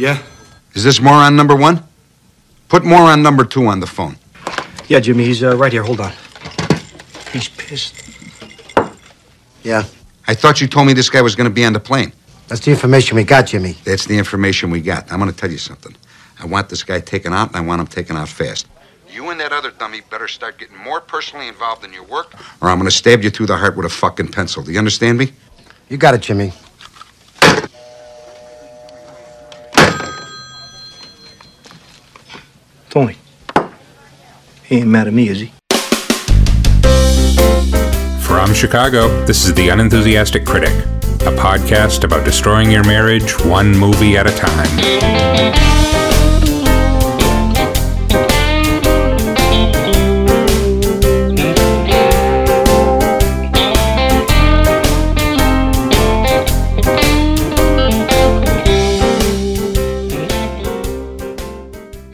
Yeah? Is this moron number one? Put moron number two on the phone. Yeah, Jimmy, he's uh, right here. Hold on. He's pissed. Yeah, I thought you told me this guy was going to be on the plane. that's the information we got, Jimmy. That's the information we got. I'm going to tell you something. I want this guy taken out, and I want him taken out fast. You and that other dummy better start getting more personally involved in your work, or I'm going to stab you through the heart with a fucking pencil. Do you understand me? You got it, Jimmy. Tony. He ain't mad at me, is he? From Chicago, this is The Unenthusiastic Critic, a podcast about destroying your marriage one movie at a time.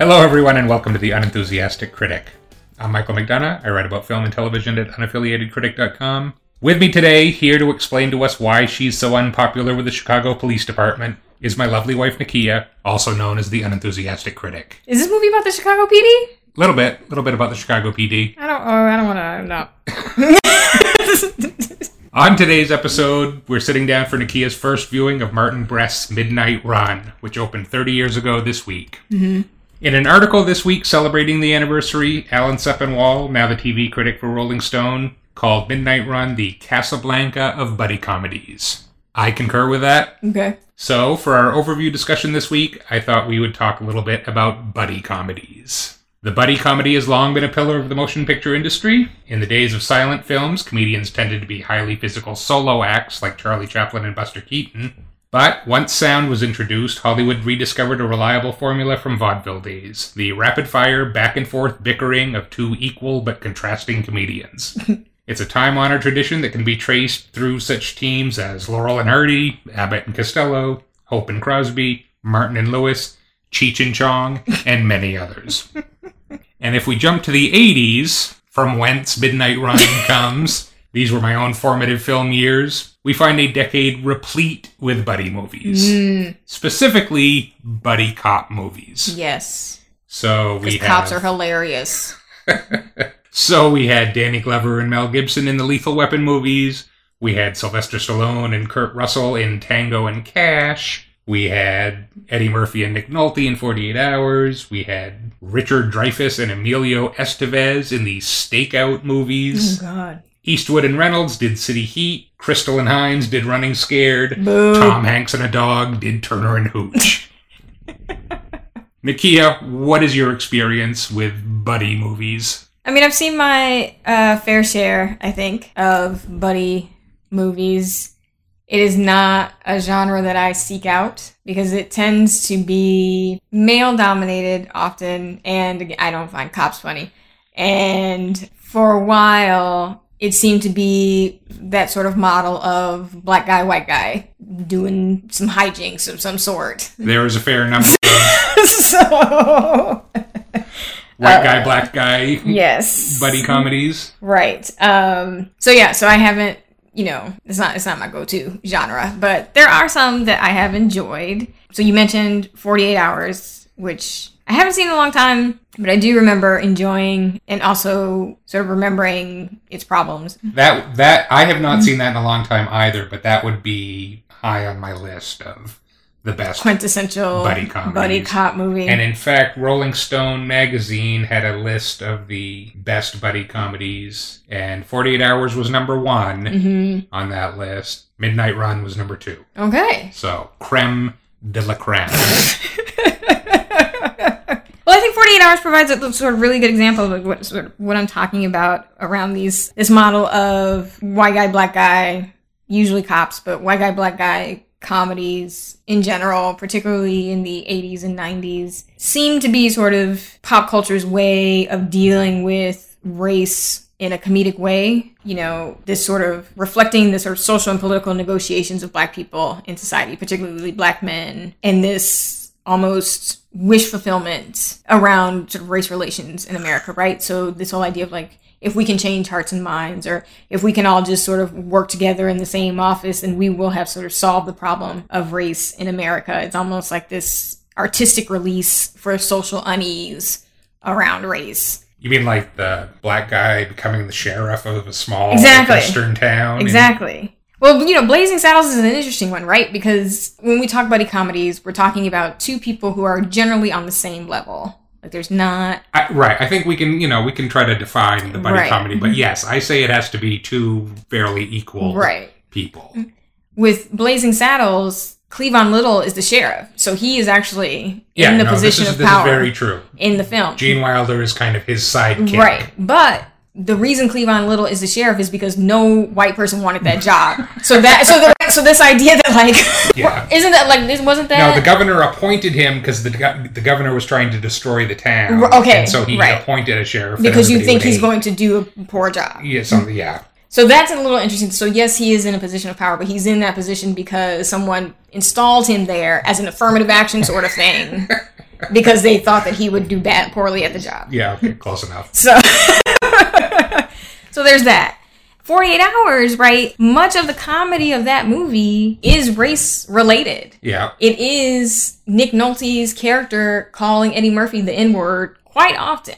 Hello, everyone, and welcome to The Unenthusiastic Critic. I'm Michael McDonough. I write about film and television at unaffiliatedcritic.com. With me today, here to explain to us why she's so unpopular with the Chicago Police Department, is my lovely wife Nakia, also known as the Unenthusiastic Critic. Is this movie about the Chicago PD? A Little bit, little bit about the Chicago PD. I don't. Oh, I don't want to. No. On today's episode, we're sitting down for Nakia's first viewing of Martin Brest's Midnight Run, which opened 30 years ago this week. Mm-hmm. In an article this week celebrating the anniversary, Alan Sepinwall, now the TV critic for Rolling Stone, called Midnight Run the Casablanca of buddy comedies. I concur with that. Okay. So, for our overview discussion this week, I thought we would talk a little bit about buddy comedies. The buddy comedy has long been a pillar of the motion picture industry. In the days of silent films, comedians tended to be highly physical solo acts like Charlie Chaplin and Buster Keaton. But once sound was introduced, Hollywood rediscovered a reliable formula from vaudeville days the rapid fire, back and forth bickering of two equal but contrasting comedians. It's a time honored tradition that can be traced through such teams as Laurel and Hardy, Abbott and Costello, Hope and Crosby, Martin and Lewis, Cheech and Chong, and many others. And if we jump to the 80s, from whence Midnight Run comes, these were my own formative film years, we find a decade replete with buddy movies. Hmm. Specifically, buddy cop movies. Yes. So we have, cops are hilarious. So we had Danny Glover and Mel Gibson in the Lethal Weapon movies. We had Sylvester Stallone and Kurt Russell in Tango and Cash. We had Eddie Murphy and Nick Nolte in 48 Hours. We had Richard Dreyfuss and Emilio Estevez in the Stakeout movies. Oh, God. Eastwood and Reynolds did City Heat. Crystal and Hines did Running Scared. Boo. Tom Hanks and a dog did Turner and Hooch. Nakia, what is your experience with buddy movies? I mean, I've seen my uh, fair share, I think, of buddy movies. It is not a genre that I seek out because it tends to be male dominated often, and I don't find cops funny. And for a while, it seemed to be that sort of model of black guy, white guy doing some hijinks of some sort. There was a fair number of so, white guy, black guy yes. buddy comedies. Right. Um, so yeah, so I haven't, you know, it's not it's not my go-to genre, but there are some that I have enjoyed. So you mentioned 48 Hours, which I haven't seen in a long time, but I do remember enjoying and also sort of remembering its problems. That that I have not seen that in a long time either, but that would be high on my list of the best. Quintessential Buddy comedies. buddy cop movie. And in fact, Rolling Stone magazine had a list of the best buddy comedies, and 48 Hours was number one Mhm. on that list. Midnight Run was number two. Okay. So, creme de la creme. Well, I think 48 Hours provides a sort of really good example of what sort of what I'm talking about around these this model of white guy, black guy, usually cops, but white guy, black guy comedies in general, particularly in the 80s and 90s, seem to be sort of pop culture's way of dealing with race in a comedic way. You know, this sort of reflecting the sort of social and political negotiations of black people in society, particularly black men, and this almost wish fulfillment around sort of race relations in America, right? So this whole idea of like if we can change hearts and minds or if we can all just sort of work together in the same office and we will have sort of solved the problem of race in America. It's almost like this artistic release for social unease around race. You mean like the black guy becoming the sheriff of a small Exactly. western town? Exactly. Well, you know, Blazing Saddles is an interesting one, right? Because when we talk buddy comedies, we're talking about two people who are generally on the same level. Like, there's not. I, right. I think we can, you know, we can try to define the buddy Right. comedy, but mm-hmm. yes, I say it has to be two fairly equal Right. people. Mm-hmm. With Blazing Saddles, Cleavon Little is the sheriff. So he is actually Yeah, in the no, position is, of this power is very true. in the film. Gene Wilder is kind of his sidekick. Right. But the reason Cleavon Little is the sheriff is because no white person wanted that job. So that so the, so this idea that like Yeah. isn't that like this wasn't that No, the governor appointed him because the the governor was trying to destroy the town. Okay, and so he right. appointed a sheriff because you think he's hate. going to do a poor job. Yeah, something. Yeah, So that's a little interesting. So yes, he is in a position of power, but he's in that position because someone installed him there as an affirmative action sort of thing because they thought that he would do bad poorly at the job. yeah. Okay, close enough. So So there's that. 48 hours, right? Much of the comedy of that movie is race related. Yeah, It is Nick Nolte's character calling Eddie Murphy the N word quite often.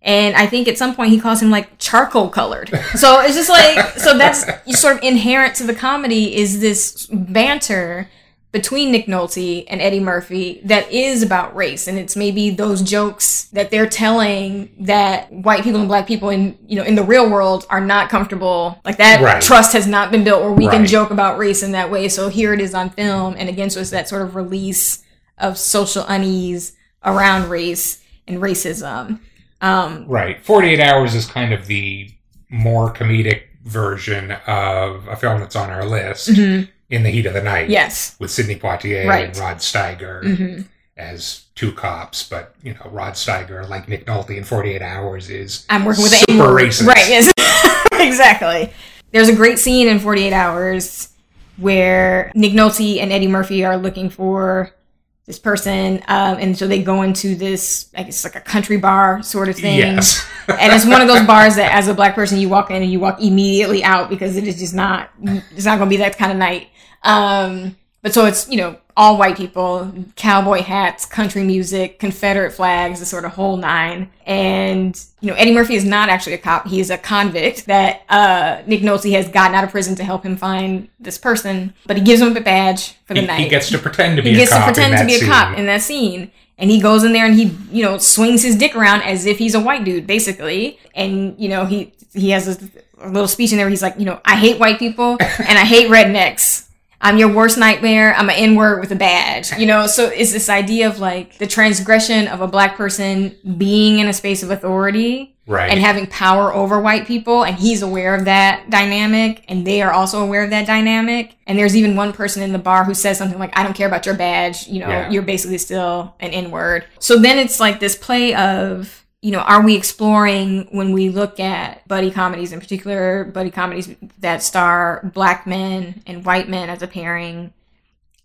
And I think at some point he calls him like charcoal colored. So it's just like, so that's sort of inherent to the comedy is this banter between Nick Nolte and Eddie Murphy that is about race. And it's maybe those jokes that they're telling that white people and black people in, you know, in the real world are not comfortable. Like that Right. trust has not been built where we can joke about race in that way. So here it is on film. And again, so it's that sort of release of social unease around race and racism. Um, right. Forty eight hours is kind of the more comedic version of a film that's on our list, In the Heat of the Night. Mm-hmm. yes. with Sidney Poitier Right. and Rod Steiger hmm as two cops, but you know Rod Steiger, like Nick Nolte in Forty Eight Hours, is I'm working with super N-word. racist. Right, yes. exactly. There's a great scene in 48 Hours where Nick Nolte and Eddie Murphy are looking for this person, um, and so they go into this, I guess, like a country bar sort of thing. Yes. and it's one of those bars that, as a black person, you walk in and you walk immediately out because it is just not, it's not going to be that kind of night. Um, but so it's, you know, all white people, cowboy hats, country music, Confederate flags, the sort of whole nine. And, you know, Eddie Murphy is not actually a cop. He is a convict that uh, Nick Nolte has gotten out of prison to help him find this person. But he gives him a badge for the he, night he gets to pretend to be he a gets cop to pretend in to that be a scene. cop in that scene and he goes in there and he you know swings his dick around as if he's a white dude basically and you know he he has a, a little speech in there where he's like you know i hate white people and i hate rednecks i'm your worst nightmare. I'm an n-word with a badge you know? So it's this idea of like the transgression of a black person being in a space of authority Right. and having power over white people and he's aware of that dynamic and they are also aware of that dynamic. And there's even one person in the bar who says something like i don't care about your badge you know? Yeah. you're basically still an n-word. So then it's like this play of you know are we exploring when we look at buddy comedies in particular buddy comedies that star black men and white men as a pairing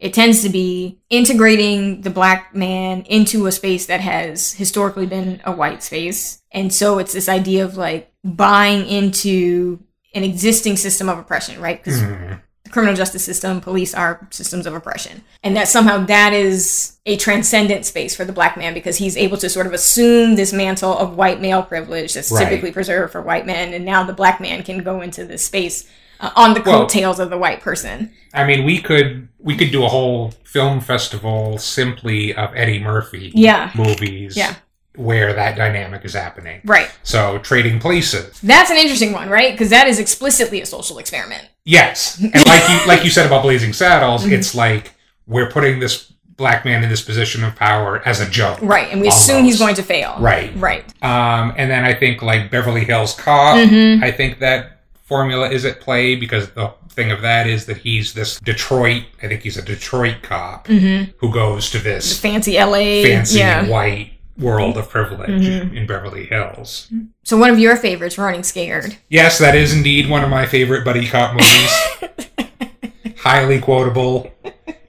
it tends to be integrating the black man into a space that has historically been a white space. And so it's this idea of like buying into an existing system of oppression, right? Because Mhm. Criminal justice system, police are systems of oppression. And that somehow that is a transcendent space for the black man because he's able to sort of assume this mantle of white male privilege that's Right. typically preserved for white men. And now the black man can go into this space uh, on the Well- coattails of the white person. I mean, we could we could do a whole film festival simply of Eddie Murphy Yeah. movies Yeah. Where that dynamic is happening. Right. So trading places. That's an interesting one, right? Because that is explicitly a social experiment. Yes. And like you like you said about Blazing Saddles, Mm-hmm. it's like we're putting this black man in this position of power as a joke. Right. And we assume he's going to fail. Right. Right. Um, and then I think like Beverly Hills Cop, Mhm. I think that formula is at play because the thing of that is that he's this Detroit, I think he's a Detroit cop who goes to this Fancy LA. fancy Mm-hmm. Yeah. Mm-hmm. white world of privilege mm-hmm. in Beverly Hills. So one of your favorites, Running Scared. Yes, that is indeed one of my favorite buddy cop movies. Highly quotable,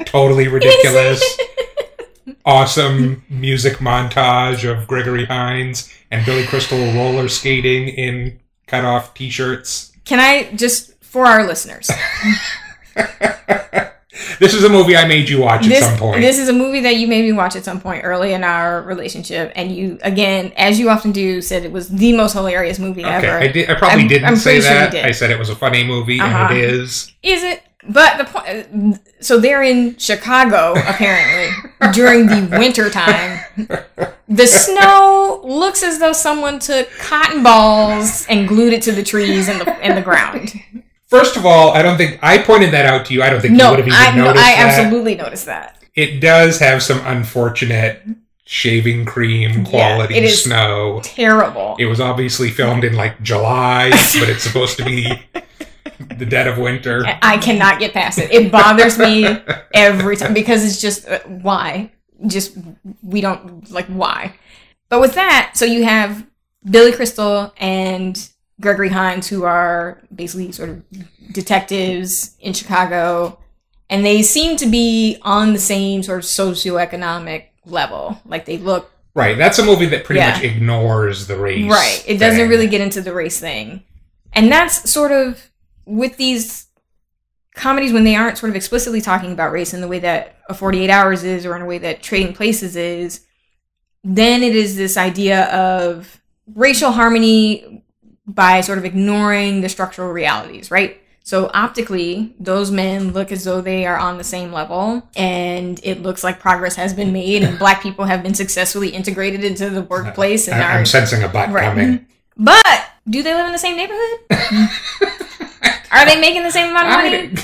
totally ridiculous. awesome music montage of Gregory Hines and Billy Crystal roller skating in cut off t shirts. Can I just, for our listeners, this is a movie I made you watch this, at some point. This is a movie that you made me watch at some point early in our relationship, and you, again, as you often do, said it was the most hilarious movie okay, ever. I, did, I probably I'm- didn't I'm say pretty sure that. did. I said it was a funny movie, Uh-huh. and it is. Is it? But the point. So they're in Chicago apparently during the winter time. The snow looks as though someone took cotton balls and glued it to the trees and the and the ground. First of all, I don't think I pointed that out to you. I don't think you No, would have even I no, I that. absolutely noticed that. It does have some unfortunate shaving cream quality it is- snow. Terrible. It was obviously filmed in like July, but it's supposed to be the dead of winter. I cannot get past it. It bothers me every time because it's just uh, why? Just we don't like why. But with that, so you have Billy Crystal and Gregory Hines, who are basically sort of detectives in Chicago, and they seem to be on the same sort of socioeconomic level. Like they look Right, that's a movie that pretty Yeah. much ignores the race. Right. It doesn't really get into the race thing. And that's sort of with these comedies when they aren't sort of explicitly talking about race in the way that a 48 hours is or in a way that trading places is then it is this idea of racial harmony by sort of ignoring the structural realities right so optically those men look as though they are on the same level and it looks like progress has been made and black people have been successfully integrated into the workplace and I, I'm sensing a butt Right. coming. but do they live in the same neighborhood? Are they making the same amount of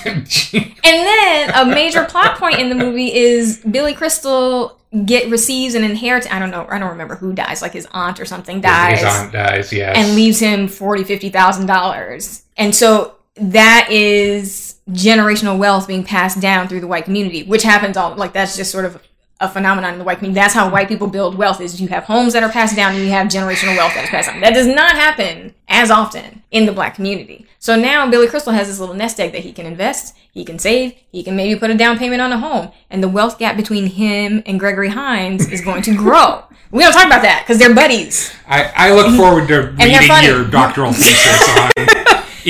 money? And then a major plot point in the movie is Billy Crystal get receives an inheritance. I don't know. I don't remember who dies. Like his aunt or something dies His aunt dies, yes. and leaves him forty, fifty thousand dollars. And so that is generational wealth being passed down through the white community, which happens all like that's just sort of a phenomenon in the white community. That's how white people build wealth is you have homes that are passed down and you have generational wealth that is passed down. That does not happen as often in the black community. So now Billy Crystal has this little nest egg that he can invest, he can save, he can maybe put a down payment on a home, and the wealth gap between him and Gregory Hines is going to grow. We don't talk about that because they're buddies. I, I look forward to reading your doctoral thesis on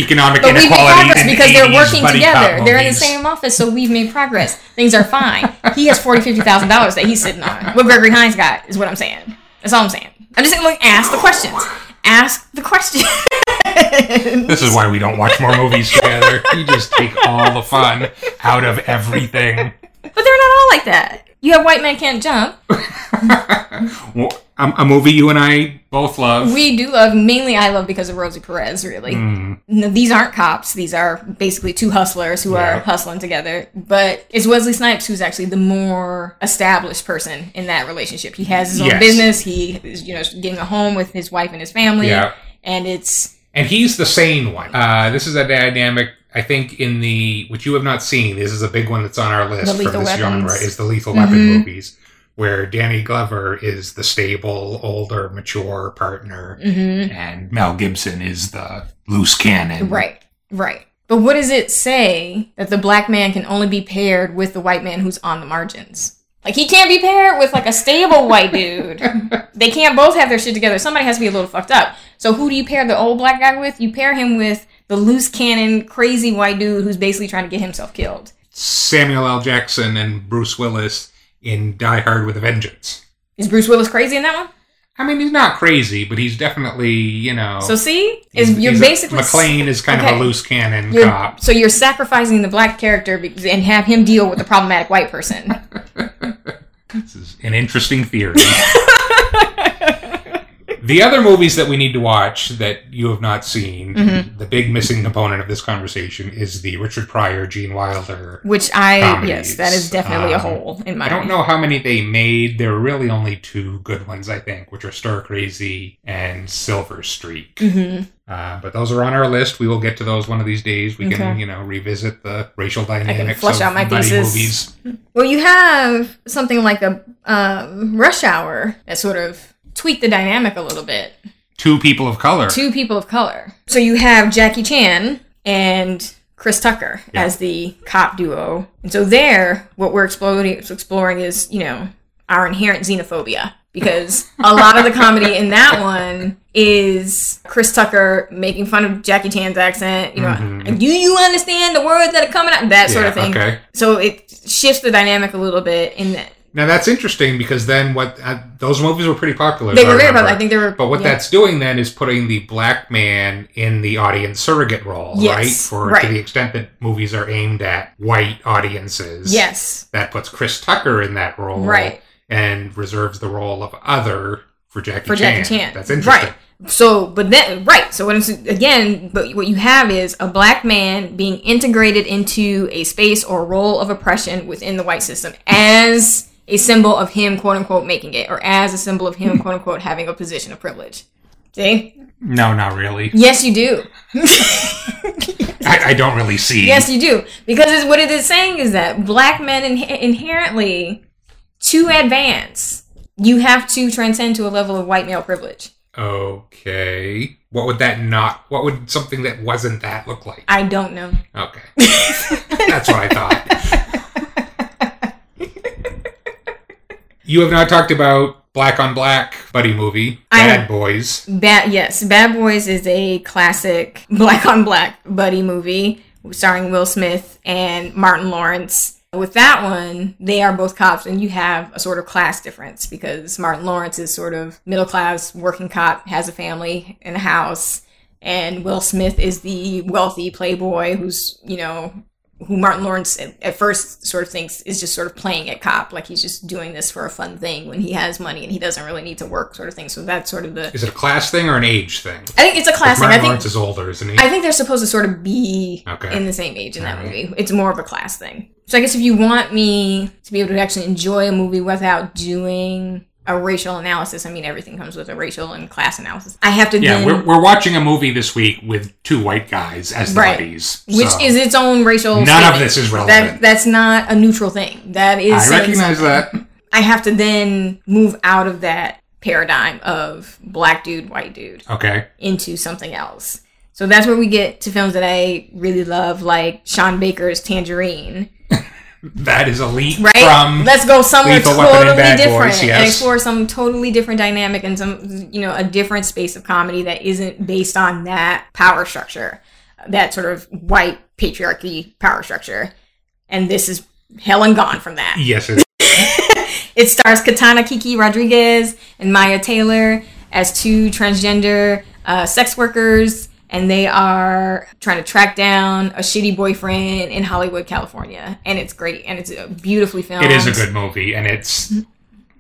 economic But we've made inequality progress in because they're working together. They're in the same office, so we've made progress. Things are fine. He has forty, fifty thousand dollars that he's sitting on. What Gregory Hines got is what I'm saying. That's all I'm saying. I'm just saying, look, ask the questions. Ask the question. This is why we don't watch more movies together. You just take all the fun out of everything. But they're not all like that. You have White Men Can't Jump. Well, A, movie you and I both love. We do love, mainly I love because of Rosie Perez, really. No, these aren't cops. These are basically two hustlers who Yeah. are hustling together. But it's Wesley Snipes who's actually the more established person in that relationship. He has his own Yes. business. He is, you know, getting a home with his wife and his family. Yeah. And it's and he's the sane one. Uh, this is a dynamic, I think, in the which you have not seen. This is a big one that's on our list Lethal this genre. Is the Lethal Weapon Mhm. movies, where Danny Glover is the stable, older, mature partner, mhm. and Mel Gibson is the loose cannon. right, right. But what does it say that the black man can only be paired with the white man who's on the margins? Like he can't be paired with like a stable white dude. they can't both have their shit together. Somebody has to be a little fucked up. So who do you pair the old black guy with? You pair him with the loose cannon, crazy white dude who's basically trying to get himself killed. Samuel L. Jackson and Bruce Willis in Die Hard with a Vengeance. Is Bruce Willis crazy in that one? I mean, he's not crazy, but he's definitely, you know. So see, is you're a- basically McClane is kind of a loose cannon You're, cop. so you're sacrificing the black character and have him deal with the problematic white person. This is an interesting theory. the other movies that we need to watch that you have not seen, Mm-hmm. the big missing component of this conversation is the Richard Pryor, Gene Wilder. Which I Comedies. yes, that is definitely a Um, hole in my. I don't know how many they made. There were really only two good ones, I think, which are Stir Crazy and Silver Streak. hmm Uh, but those are on our list. We will get to those one of these days. We can, you know, revisit the racial dynamics flush of out my thesis. movies. Well, you have something like a um, Rush Hour that sort of tweaked the dynamic a little bit. Two people of color. Two people of color. So you have Jackie Chan and Chris Tucker Yeah. as the cop duo, and so there, what we're exploring exploring is you know our inherent xenophobia. because a lot of the comedy in that one is Chris Tucker making fun of Jackie Chan's accent. You know, mm-hmm. do you understand the words that are coming out? That sort of thing. okay. So it shifts the dynamic a little bit in that. Now that's interesting because then what uh, those movies were pretty popular. They were very popular. I think they were- But what yeah. that's doing then is putting the black man in the audience surrogate role, Yes, right? For right. to the extent that movies are aimed at white audiences. Yes. That puts Chris Tucker in that role, Right. And reserves the role of other for Jackie for Chan. Jackie Chan. That's interesting. Right. So, but then, right. So, what it's, again, but what you have is a black man being integrated into a space or role of oppression within the white system as a symbol of him, quote unquote, making it, or as a symbol of him, quote unquote, having a position of privilege. See? No, not really. Yes, you do. I, I don't really see. Yes, you do. Because it's, what it is saying is that black men in, inherently, to advance, you have to transcend to a level of white male privilege. Okay. What would that not? What would something that wasn't that look like? I don't know. Okay. That's what I thought. you have not talked about Black on Black buddy movie, Bad Boys. Bad yes, Bad Boys is a classic black on black buddy movie starring Will Smith and Martin Lawrence. With that one, they are both cops, and you have a sort of class difference because Martin Lawrence is sort of middle class, working cop, has a family and a house, and Will Smith is the wealthy playboy who's, you know, who Martin Lawrence at, at first sort of thinks is just sort of playing at cop, like he's just doing this for a fun thing when he has money and he doesn't really need to work, sort of thing. So that's sort of the. Is it a class thing or an age thing? I think it's a class thing. Martin I think Lawrence is older, isn't he? I think they're supposed to sort of be Okay. in the same age in that Alright. movie. It's more of a class thing. So I guess if you want me to be able to actually enjoy a movie without doing a racial analysis, I mean everything comes with a racial and class analysis. I have to yeah, then, we're, we're watching a movie this week with two white guys as the Right. buddies. which is its own racial. None of this is That relevant. that's not a neutral thing. That is. I recognize that. I have to then move out of that paradigm of black dude, white dude. Okay. into something else. So that's where we get to films that I really love, like Sean Baker's Tangerine. That is elite Right? from Let's go somewhere Lethal totally different Boys, and explore some totally different dynamic and some, you know, a different space of comedy that isn't based on that power structure, that sort of white patriarchy power structure. And this is hell and gone from that. Yes, it It stars Kitana Kiki Rodriguez and Mya Taylor as two transgender uh, sex workers, and they are trying to track down a shitty boyfriend in Hollywood, California. And it's great, and it's beautifully filmed. It is a good movie, and it's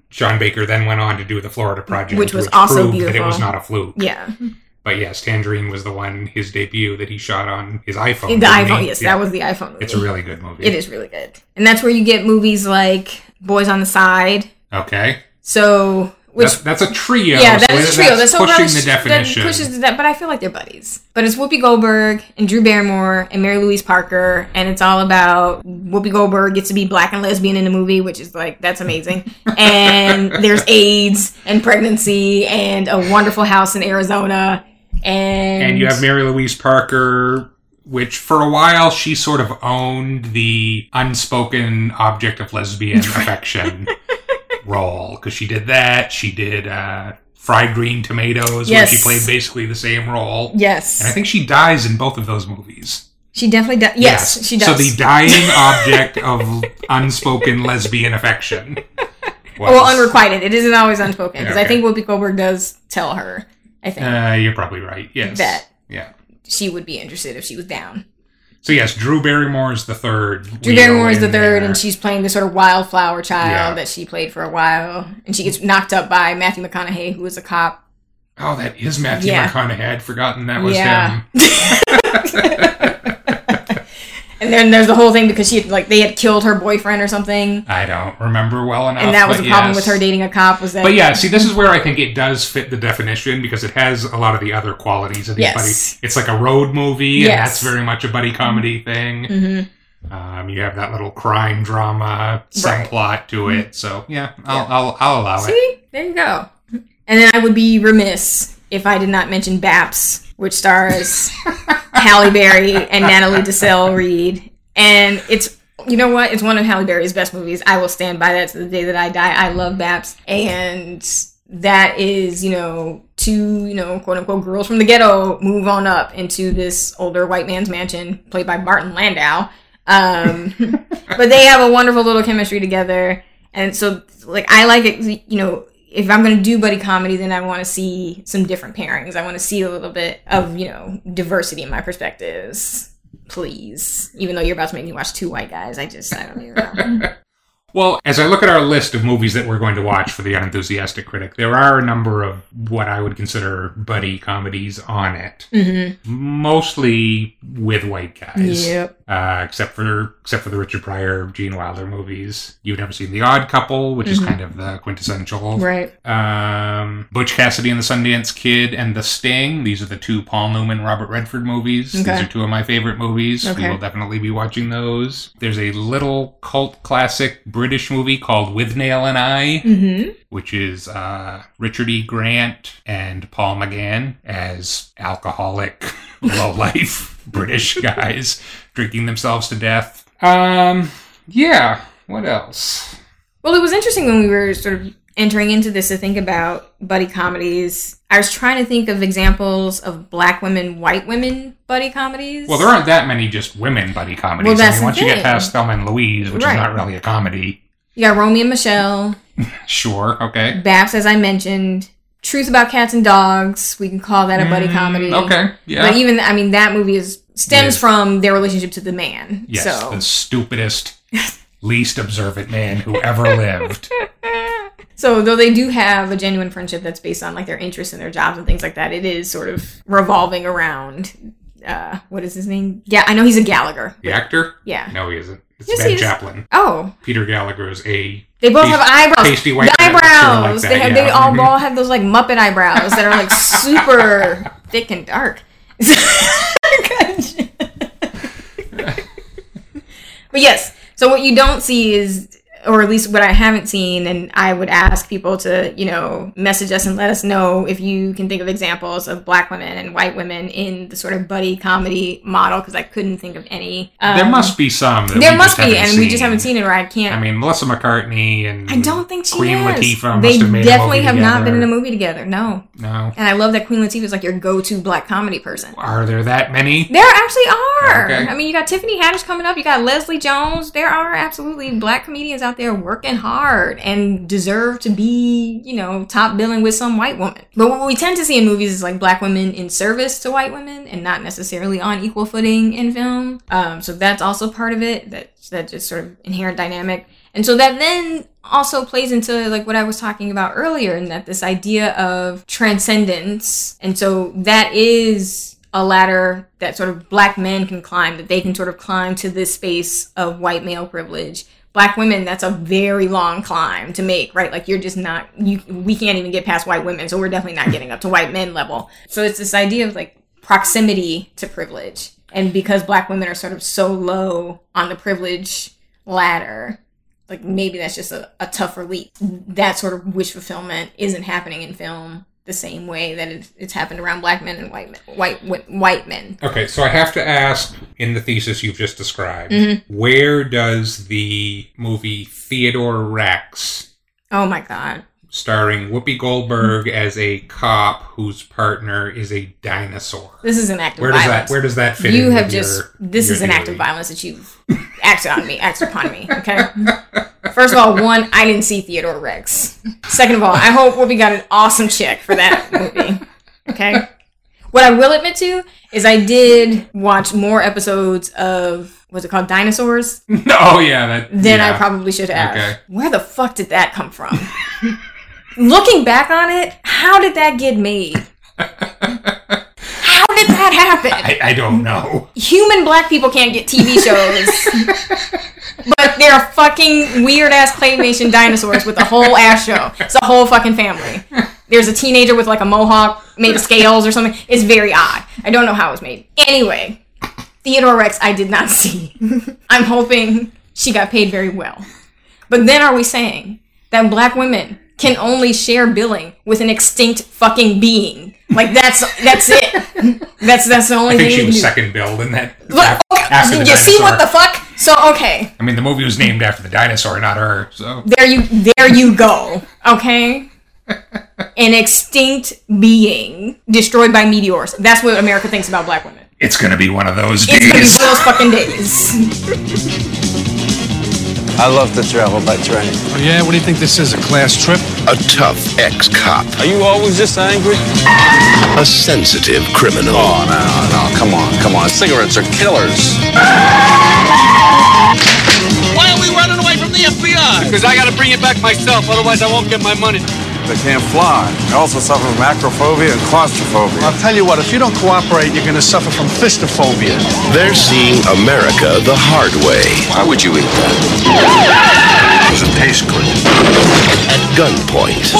Sean Baker then went on to do the Florida Project, Which was also proved that it was not a fluke. Yeah, But yes, Tangerine was the one his debut that he shot on his iPhone. the iPhone. he? Yes, Yeah. that was the iPhone. Movie. It's a really good movie. It is really good, and that's where you get movies like Boys on the Side. Okay, So, which that's, that's a trio. Yeah, that so is a trio. That's, so pushing that- the definition. Pushes that, but I feel like they're buddies. But it's Whoopi Goldberg and Drew Barrymore and Mary Louise Parker, and it's all about Whoopi Goldberg gets to be black and lesbian in the movie, which is like that's amazing. and there's AIDS and pregnancy and a wonderful house in Arizona, and and you have Mary Louise Parker, which for a while she sort of owned the unspoken object of lesbian affection role because she did that. She did uh, Fried Green Tomatoes, where she played basically the same role. yes, And I think she dies in both of those movies. she definitely does. Yes, she does. So the dying object of unspoken lesbian affection. Was, well, unrequited. It isn't always unspoken because I think Whoopi Goldberg does tell her. I think Uh, you're probably right. Yes. That. Yeah. she would be interested if she was down. So yes, Drew Barrymore is the third. Drew Leo Barrymore is the third, there. and she's playing this sort of wildflower child Yeah. that she played for a while, and she gets knocked up by Matthew McConaughey, who is a cop. Oh, that is Matthew Yeah. McConaughey. I'd forgotten that was Yeah. him. And then there's the whole thing because she had, like they had killed her boyfriend or something, I don't remember well enough. and that was but the problem yes. with her dating a cop was that. But yeah, see, this is where I think it does fit the definition because it has a lot of the other qualities of these Yes. buddy. It's like a road movie, and that's very much a buddy comedy thing. Mhm. Um, you have that little crime drama Right. subplot to it. So yeah, I'll I'll, I'll allow it. See, there you go. And then I would be remiss if I did not mention Baps, which stars Halle Berry and Natalie Desselle-Reid, and it's You know what? It's one of Halle Berry's best movies. I will stand by that to the day that I die. I love Baps. And that is, you know, two, you know, quote unquote girls from the ghetto move on up into this older white man's mansion played by Martin Landau. Um, but they have a wonderful little chemistry together. And so, like, I like it, you know, if I'm going to do buddy comedy, then I want to see some different pairings. I want to see a little bit of, you know, diversity in my perspectives. Please. Even though you're about to make me watch two white guys, I just, I don't even know. Well, as I look at our list of movies that we're going to watch for the unenthusiastic critic, there are a number of what I would consider buddy comedies on it. Mm-hmm. Mostly with white guys. Yep. Uh, except for except for the Richard Pryor, Gene Wilder movies. You've never seen The Odd Couple, which is kind of the quintessential. Right. Um, Butch Cassidy and the Sundance Kid and The Sting. These are the two Paul Newman, Robert Redford movies. Okay. These are two of my favorite movies. We will definitely be watching those. There's a little cult classic British movie called Withnail and I, Mm-hmm. which is uh, Richard E. Grant and Paul McGann as alcoholic, low life British guys drinking themselves to death. Um, yeah. What else? Well, it was interesting when we were sort of entering into this to think about buddy comedies. I was trying to think of examples of black women, white women buddy comedies. Well, there aren't that many just women buddy comedies. Well, that's I mean, once you get past Thelma and Louise, which Right. is not really a comedy, you got Romy and Michelle, sure, okay. Baps, as I mentioned, Truth About Cats and Dogs. We can call that a buddy comedy. Mm, Okay, yeah. But even, I mean, that movie is stems Yeah. from their relationship to the man. yes, So the stupidest, least observant man who ever lived. So though they do have a genuine friendship that's based on like their interests and their jobs and things like that, it is sort of revolving around uh what is his name? Yeah, I know he's a Gallagher. The actor? Yeah. No, he isn't. It's Yes, Ben. Chaplin. Oh, Peter Gallagher is a. they both Pasty- have eyebrows. pasty white the guy that looks sort of like eyebrows. they have, yeah. they all, Mhm. all have those like Muppet eyebrows that are like super thick and dark. but yes, so what you don't see is or at least what I haven't seen, and I would ask people to, you know, message us and let us know if you can think of examples of black women and white women in the sort of buddy comedy model, because I couldn't think of any. Um, there must be some. That there must be, and we just haven't seen it, or I can't. I mean, Melissa McCarthy and I don't think she Queen is. Latifah they have definitely have not been in a movie together. No, No. and I love that Queen Latifah is like your go-to black comedy person. Are there that many? There actually are. Okay. I mean, you got Tiffany Haddish coming up. You got Leslie Jones. There are absolutely black comedians out there working hard and deserve to be, you know, top billing with some white woman. But what we tend to see in movies is like black women in service to white women and not necessarily on equal footing in film. Um, so that's also part of it. That that just sort of inherent dynamic. And so that then also plays into like what I was talking about earlier, and that this idea of transcendence. And so that is a ladder that sort of black men can climb, that they can sort of climb to this space of white male privilege. Black women, that's a very long climb to make, right? Like you're just not you we can't even get past white women, so we're definitely not getting up to white men level. So it's this idea of like proximity to privilege. And because black women are sort of so low on the privilege ladder, like maybe that's just a, a tougher leap. That sort of wish fulfillment isn't happening in film the same way that it's, it's happened around black men and white men, white white men. Okay, so I have to ask in the thesis you've just described, Mm-hmm. where does the movie Theodore Rex, Oh my god. Starring Whoopi Goldberg Mm-hmm. as a cop whose partner is a dinosaur, This is an act of where does that where does that fit? you in have just your- this your is an act of violence that you've acted on me, acted upon me. Okay. First of all, one, I didn't see Theodore Rex. Second of all, I hope Whoopi got an awesome check for that movie. Okay. What I will admit to is I did watch more episodes of what's it called, Dinosaurs, oh yeah, that than yeah. I probably should have. Okay. Where the fuck did that come from? Looking back on it, how did that get made? How did that happen? I, I don't know. human black people can't get TV shows. but they're fucking weird ass claymation dinosaurs with a whole ass show. It's a whole fucking family. There's a teenager with like a mohawk made of scales or something. It's very odd. I don't know how it was made. Anyway, Theodore Rex, I did not see. I'm hoping she got paid very well. But then are we saying that black women can only share billing with an extinct fucking being Like that's that's it. That's that's the only I think thing she was do. second billed in that. Look, af- okay, after did the you see what the fuck? So okay, I mean, the movie was named after the dinosaur, not her. So there you there you go. Okay, an extinct being destroyed by meteors. That's what America thinks about black women. it's gonna be one of those It's gonna be one of those fucking days. I love to travel by train. Oh, yeah? What do you think this is, a class trip? A tough ex-cop. Are you always this angry? A sensitive criminal. Oh, no, no, come on, come on. Cigarettes are killers. Why are we running away from the FBI? Because I gotta bring it back myself, otherwise I won't get my money. They can't fly. They also suffer from acrophobia and claustrophobia. I'll tell you what, if you don't cooperate, you're gonna suffer from fistophobia. They're seeing America the hard way. Why would you eat that? Does it taste good? At gunpoint.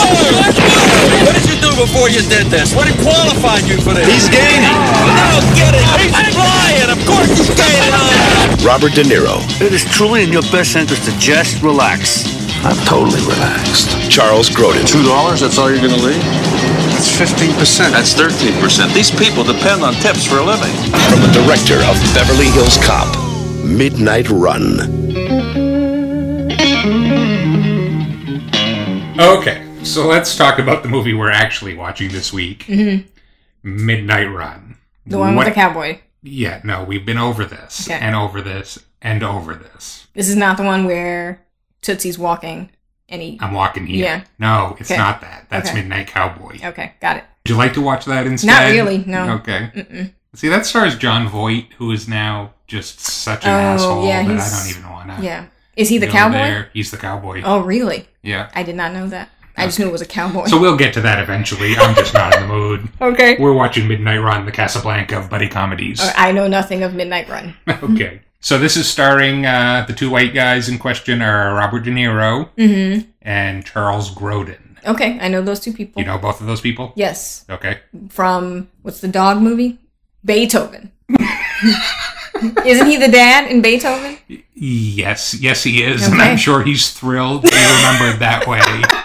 What did you do before you did this? What qualified you for this? He's gaining. No, get it. He's flying. Of course he's gaining. Robert De Niro. It is truly in your best interest to just relax. I'm totally relaxed. Charles Grodin. Two dollars, that's all you're gonna leave? That's 15%. That's 13%. These people depend on tips for a living. From the director of Beverly Hills Cop. Midnight Run. Okay, so let's talk about the movie we're actually watching this week. Mm-hmm. Midnight Run. The one What- with the cowboy. Yeah, no, we've been over this Okay. and over this and over this. This is not the one where Tootsie's walking and he. I'm walking here. Yeah. No, it's Okay. not that. That's Okay. Midnight Cowboy. Okay, got it. Would you like to watch that instead? Not really, no. Okay. Mm-mm. See, that stars Jon Voight, who is now just such an Oh, asshole yeah, that I he's- don't even want to. Yeah. Is he the cowboy? He's the cowboy. Oh, really? Yeah. I did not know that. I just knew it was a cowboy. So we'll get to that eventually. I'm just not in the mood. okay. We're watching Midnight Run, the Casablanca of buddy comedies. I know nothing of Midnight Run. okay. So this is starring uh, the two white guys in question are Robert De Niro Mm-hmm. and Charles Grodin. Okay, I know those two people. You know both of those people? Yes, Okay. from what's the dog movie? Beethoven. Isn't he the dad in Beethoven? Yes, yes, he is, and I'm sure he's thrilled to be remembered that way.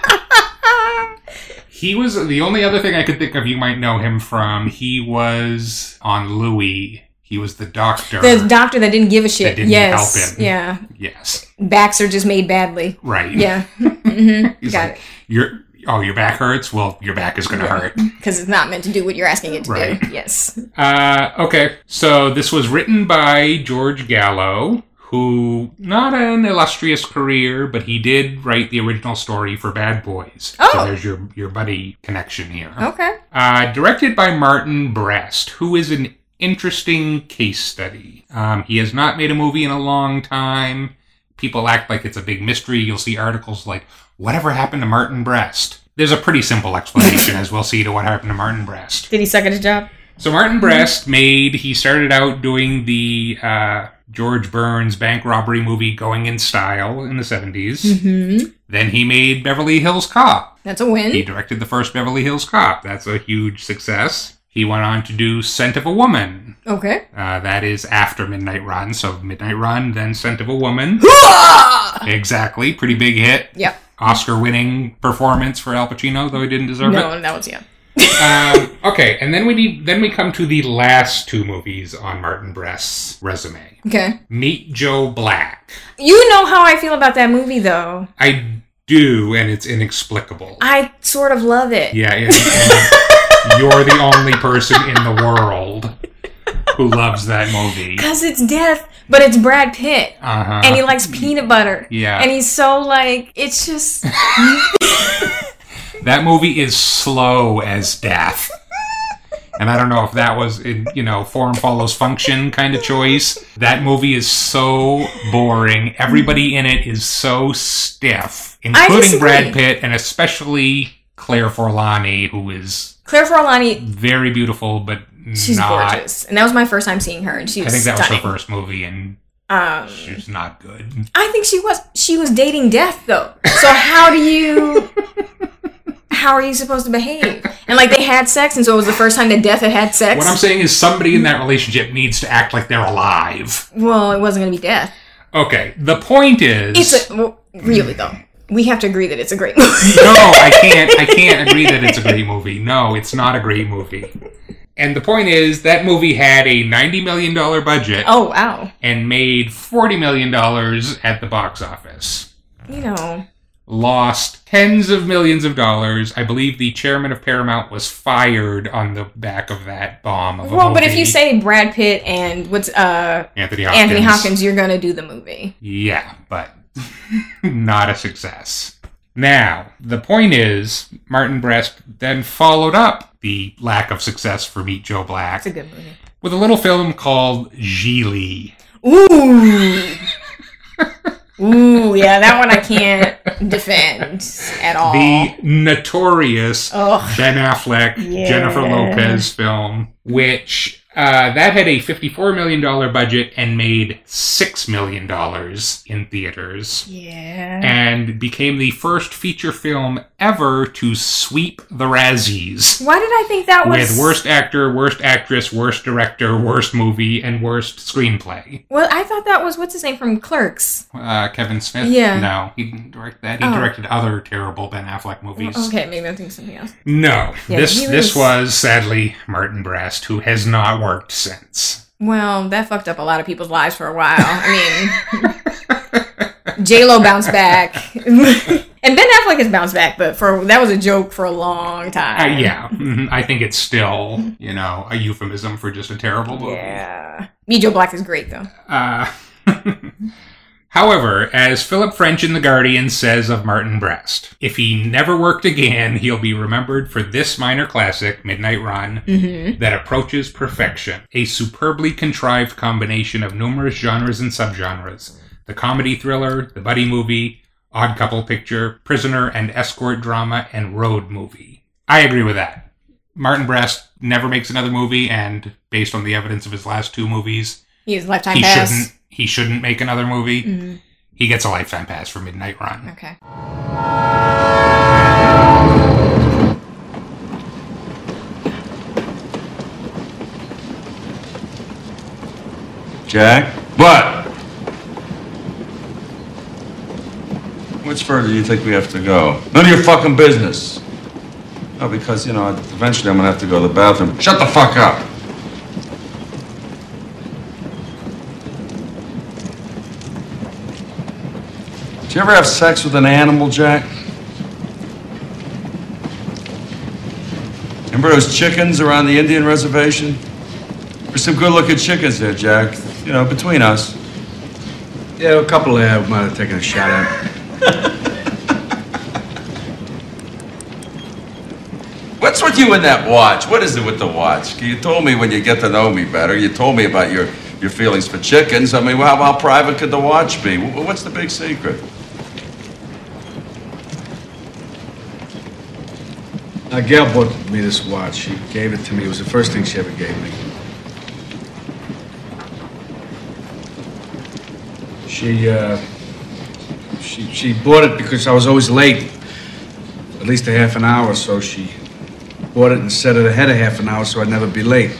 He was the only other thing I could think of you might know him from. He was on Louie. He was the doctor. The doctor that didn't give a shit. didn't yes. help him. Yeah. yes, Backs are just made badly. right. Yeah. hmm He's Got like, Your oh, your back hurts. Well, your back is going to hurt. Because it's not meant to do what you're asking it to Right. do. Yes. Uh, okay, so this was written by George Gallo, who not an illustrious career, but he did write the original story for Bad Boys. Oh. So there's your your buddy connection here. Okay. Uh, directed by Martin Brest, who is an interesting case study. Um, he has not made a movie in a long time. People act like it's a big mystery. You'll see articles like, Whatever happened to Martin Brest? There's a pretty simple explanation, as we'll see, to what happened to Martin Brest. Did he suck at his job? So Martin Brest made, he started out doing the uh, George Burns bank robbery movie Going in Style in the 70s. Mm-hmm. Then he made Beverly Hills Cop. That's a win. He directed the first Beverly Hills Cop. That's a huge success. He went on to do Scent of a Woman. Okay. Uh, that is after Midnight Run. So Midnight Run, then Scent of a Woman. exactly. Pretty big hit. Yep. Oscar winning performance for Al Pacino, though he didn't deserve it. No, that was yeah. um, okay, and then we need then we come to the last two movies on Martin Brest's resume. Okay. Meet Joe Black. You know how I feel about that movie, though. I do, and it's inexplicable. I sort of love it. Yeah, you're the only person in the world who loves that movie. Because it's death, but it's Brad Pitt. Uh-huh. And he likes peanut butter. Yeah. And he's so like, it's just. That movie is slow as death. And I don't know if that was, in, you know, form follows function kind of choice. That movie is so boring. Everybody in it is so stiff, including. Brad Pitt and especially Claire Forlani, who is Claire Forlani, very beautiful, but she's not. gorgeous. And that was my first time seeing her, and she I think that was stunning. her first movie, and Um, she's not good. I think she was. She was dating death, though. So how do you. How are you supposed to behave? And like they had sex, and so it was the first time that death had had sex. What I'm saying is somebody in that relationship needs to act like they're alive. well, it wasn't going to be death. Okay, the point is. It's a, well, really though. We have to agree that it's a great movie. no, I can't. I can't agree that it's a great movie. No, it's not a great movie. And the point is, that movie had a ninety million dollar budget oh wow. and made forty million dollars at the box office. You know. Lost tens of millions of dollars. I believe the chairman of Paramount was fired on the back of that bomb. Of a Well, but if you say Brad Pitt and what's uh Anthony Hopkins, Anthony Hopkins, you're gonna do the movie. Yeah, but not a success. Now, the point is, Martin Brest then followed up the lack of success for Meet Joe Black It's a good movie. with a little film called Gigli. Ooh. Ooh, yeah, that one I can't defend at all. The notorious Ugh. Ben Affleck, Yeah. Jennifer Lopez film, which uh, that had a $54 million budget and made $6 million in theaters. yeah. and became the first feature film ever to sweep the Razzies Why did I think that was with worst actor, worst actress, worst director, worst movie, and worst screenplay. Well, I thought that was what's his name from Clerks. Uh, Kevin Smith? Yeah. No, he didn't direct that. He Oh. directed other terrible Ben Affleck movies. Okay, maybe I'm thinking something else. No, Yeah, this he this was- was sadly Martin Brest, who has not worked since. Well, that fucked up a lot of people's lives for a while. I mean, J Lo bounced back, and Ben Affleck has bounced back, but for that was a joke for a long Uh, time. yeah, mhm, I think it's still you know a euphemism for just a terrible movie. yeah. Meet Joe Black is great though. Uh, however, as Philip French in The Guardian says of Martin Brest, if he never worked again, he'll be remembered for this minor classic, Midnight Run, mm-hmm. that approaches perfection. A superbly contrived combination of numerous genres and subgenres the comedy thriller, the buddy movie, odd couple picture, prisoner and escort drama, and road movie. I agree with that. Martin Brest never makes another movie, and based on the evidence of his last two movies, He has lifetime he pass. shouldn't he shouldn't make another movie. Mhm. He gets a lifetime pass for Midnight Run. Okay. Jack? What? Which further do you think we have to go? None of your fucking business. No, because, you know, eventually I'm gonna have to go to the bathroom. Shut the fuck up! You ever have sex with an animal, Jack? Remember those chickens around the Indian reservation? There's some good-looking chickens there, Jack. You know, between us. Yeah, a couple there might have taken a shot at. What's with you and that watch? What is it with the watch? You told me when you get to know me better. You told me about your, your feelings for chickens. I mean, how, how private could the watch be? What's the big secret? Uh, Gail bought me this watch. She gave it to me. It was the first thing she ever gave me. She, uh, she, she bought it because I was always late. At least a half an hour, so she bought it and set it ahead a half an hour so I'd never be late.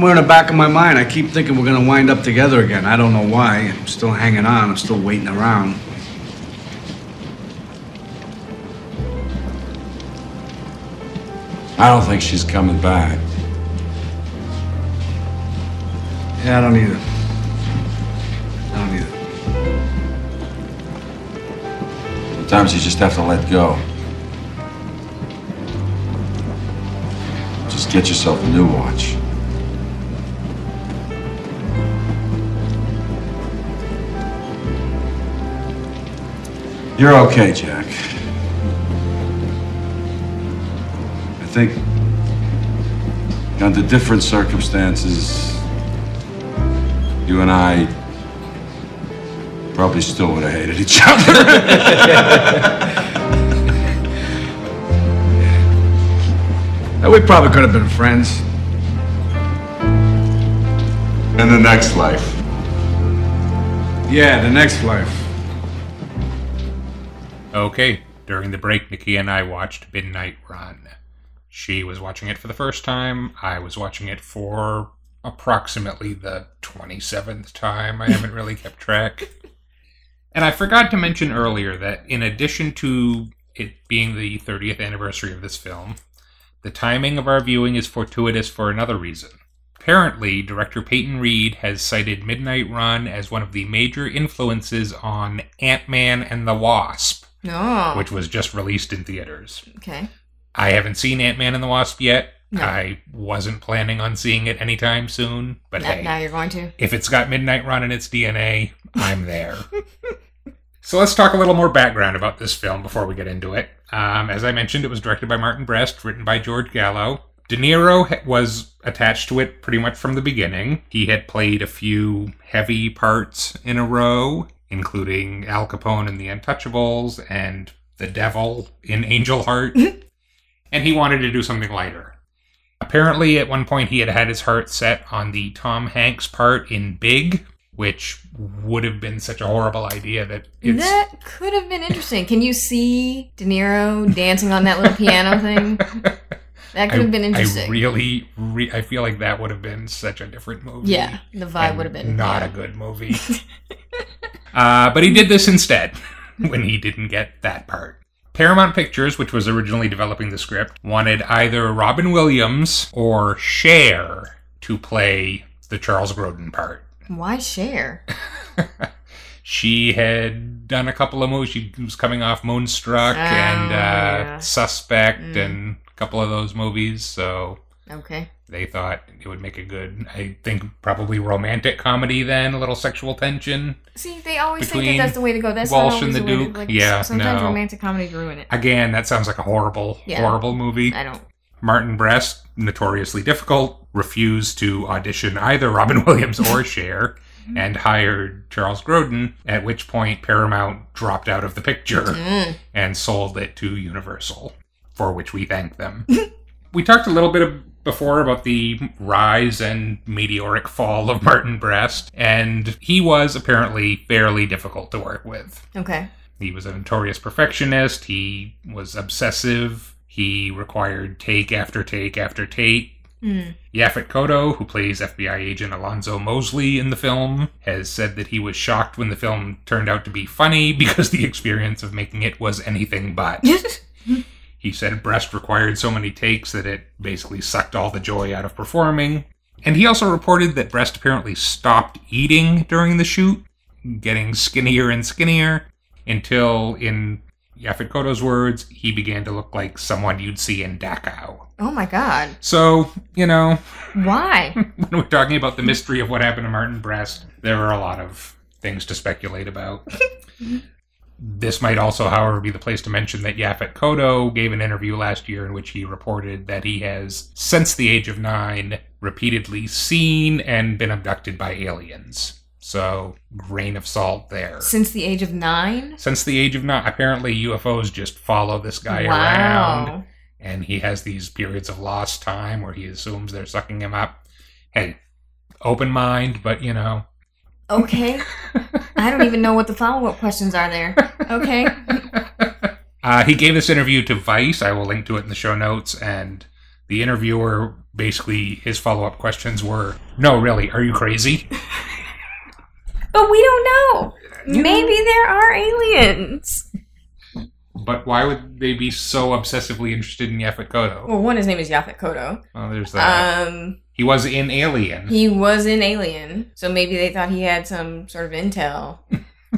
Somewhere in the back of my mind, I keep thinking we're gonna wind up together again. I don't know why. I'm still hanging on. I'm still waiting around. I don't think she's coming back. Yeah, I don't either. I don't either. Sometimes you just have to let go. Just get yourself a new watch. You're okay, Jack. I think under different circumstances, you and I probably still would have hated each other. We probably could have been friends. In the next life. Yeah, the next life. Okay, during the break, Nikki and I watched Midnight Run. She was watching it for the first time. I was watching it for approximately the 27th time. I haven't really kept track. And I forgot to mention earlier that in addition to it being the 30th anniversary of this film, the timing of our viewing is fortuitous for another reason. Apparently, director Peyton Reed has cited Midnight Run as one of the major influences on Ant Man and the Wasp, Oh. which was just released in theaters. okay. I haven't seen Ant Man and the Wasp yet. No. I wasn't planning on seeing it anytime soon, but Now, hey, now you're going to. if it's got Midnight Run in its DNA, I'm there. so let's talk a little more background about this film before we get into it. Um, as I mentioned, it was directed by Martin Brest, written by George Gallo. De Niro was attached to it pretty much from the beginning. He had played a few heavy parts in a row, including Al Capone in The Untouchables and the Devil in Angel Heart. and he wanted to do something lighter. Apparently, at one point, he had had his heart set on the Tom Hanks part in Big, which would have been such a horrible idea that it's. That could have been interesting. Can you see De Niro dancing on that little piano thing? That could have been interesting. I really, re- I feel like that would have been such a different movie. yeah, the vibe would have been not yeah. a good movie. uh, but he did this instead when he didn't get that part. Paramount Pictures, which was originally developing the script, wanted either Robin Williams or Cher to play the Charles Grodin part. Why share? She had done a couple of movies. She was coming off Moonstruck Oh, and uh, yeah. Suspect Mm. and couple of those movies. So Okay. they thought it would make a good, I think, probably romantic comedy then, a little sexual tension. See, they always think that that's the way to go. That's Walsh and the Duke? To, like, Yeah, Sometimes no. romantic comedies ruin it. Again, that sounds like a horrible, Yeah. horrible movie. I don't. Martin Brest, notoriously difficult, refused to audition either Robin Williams or Cher and hired Charles Grodin, at which point Paramount dropped out of the picture Mm. and sold it to Universal, for which we thank them. we talked a little bit of, before about the rise and meteoric fall of Martin Brest, and he was apparently fairly difficult to work with. Okay. He was a notorious perfectionist. He was obsessive. He required take after take after take. Mm. Yaphet Kotto, who plays FBI agent Alonzo Mosley in the film, has said that he was shocked when the film turned out to be funny because the experience of making it was anything but. he said Brest required so many takes that it basically sucked all the joy out of performing. And he also reported that Brest apparently stopped eating during the shoot, getting skinnier and skinnier, until, in Yaphet Kotto's words, he began to look like someone you'd see in Dachau. Oh my God. So, you know, Why? when we're talking about the mystery of what happened to Martin Brest, there are a lot of things to speculate about. this might also, however, be the place to mention that Yaphet Kotto gave an interview last year in which he reported that he has, since the age of nine, repeatedly seen and been abducted by aliens. So, grain of salt there. Since the age of nine? Since the age of nine, apparently UFOs just follow this guy wow. around and he has these periods of lost time where he assumes they're sucking him up. Hey, open mind, but you know, Okay. I don't even know what the follow up questions are there. Okay. uh, he gave this interview to Vice. I will link to it in the show notes. And the interviewer basically his follow up questions were, "No, really, are you crazy?" But we don't know. Maybe there are aliens. But why would they be so obsessively interested in Yaphet Kotto? Well, one, his name is Yaphet Kotto. Well, there's that. Um, he was in Alien. he was in Alien, so maybe they thought he had some sort of intel,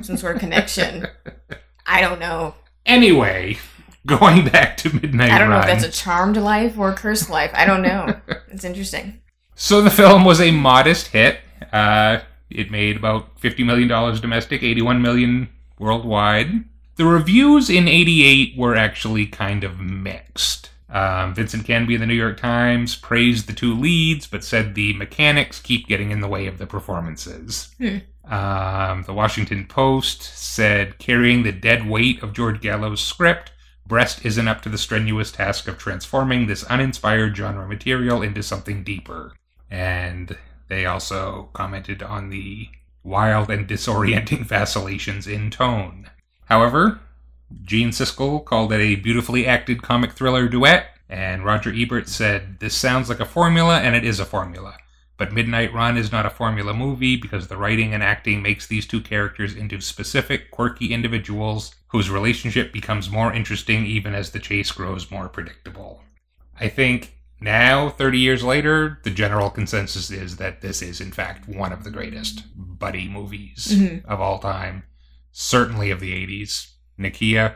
some sort of connection. I don't know. Anyway, going back to Midnight I don't know if that's a charmed life or a cursed life. I don't know. It's interesting. So the film was a modest hit. Uh, it made about fifty million dollars domestic, 81 million worldwide. The reviews in '88 were actually kind of mixed. Um, Vincent Canby in the New York Times praised the two leads, but said the mechanics keep getting in the way of the performances. Hmm. Um, the Washington Post said, carrying the dead weight of George Gallo's script, Brest isn't up to the strenuous task of transforming this uninspired genre material into something deeper. And they also commented on the wild and disorienting vacillations in tone. However, Gene Siskel called it a beautifully acted comic thriller duet, And Roger Ebert said, This sounds like a formula, and it is a formula. But Midnight Run is not a formula movie because the writing and acting makes these two characters into specific, quirky individuals whose relationship becomes more interesting even as the chase grows more predictable. I think now, 30 years later, the general consensus is that this is, in fact, one of the greatest buddy movies Mhm. of all time, certainly of the 80s. Nakia,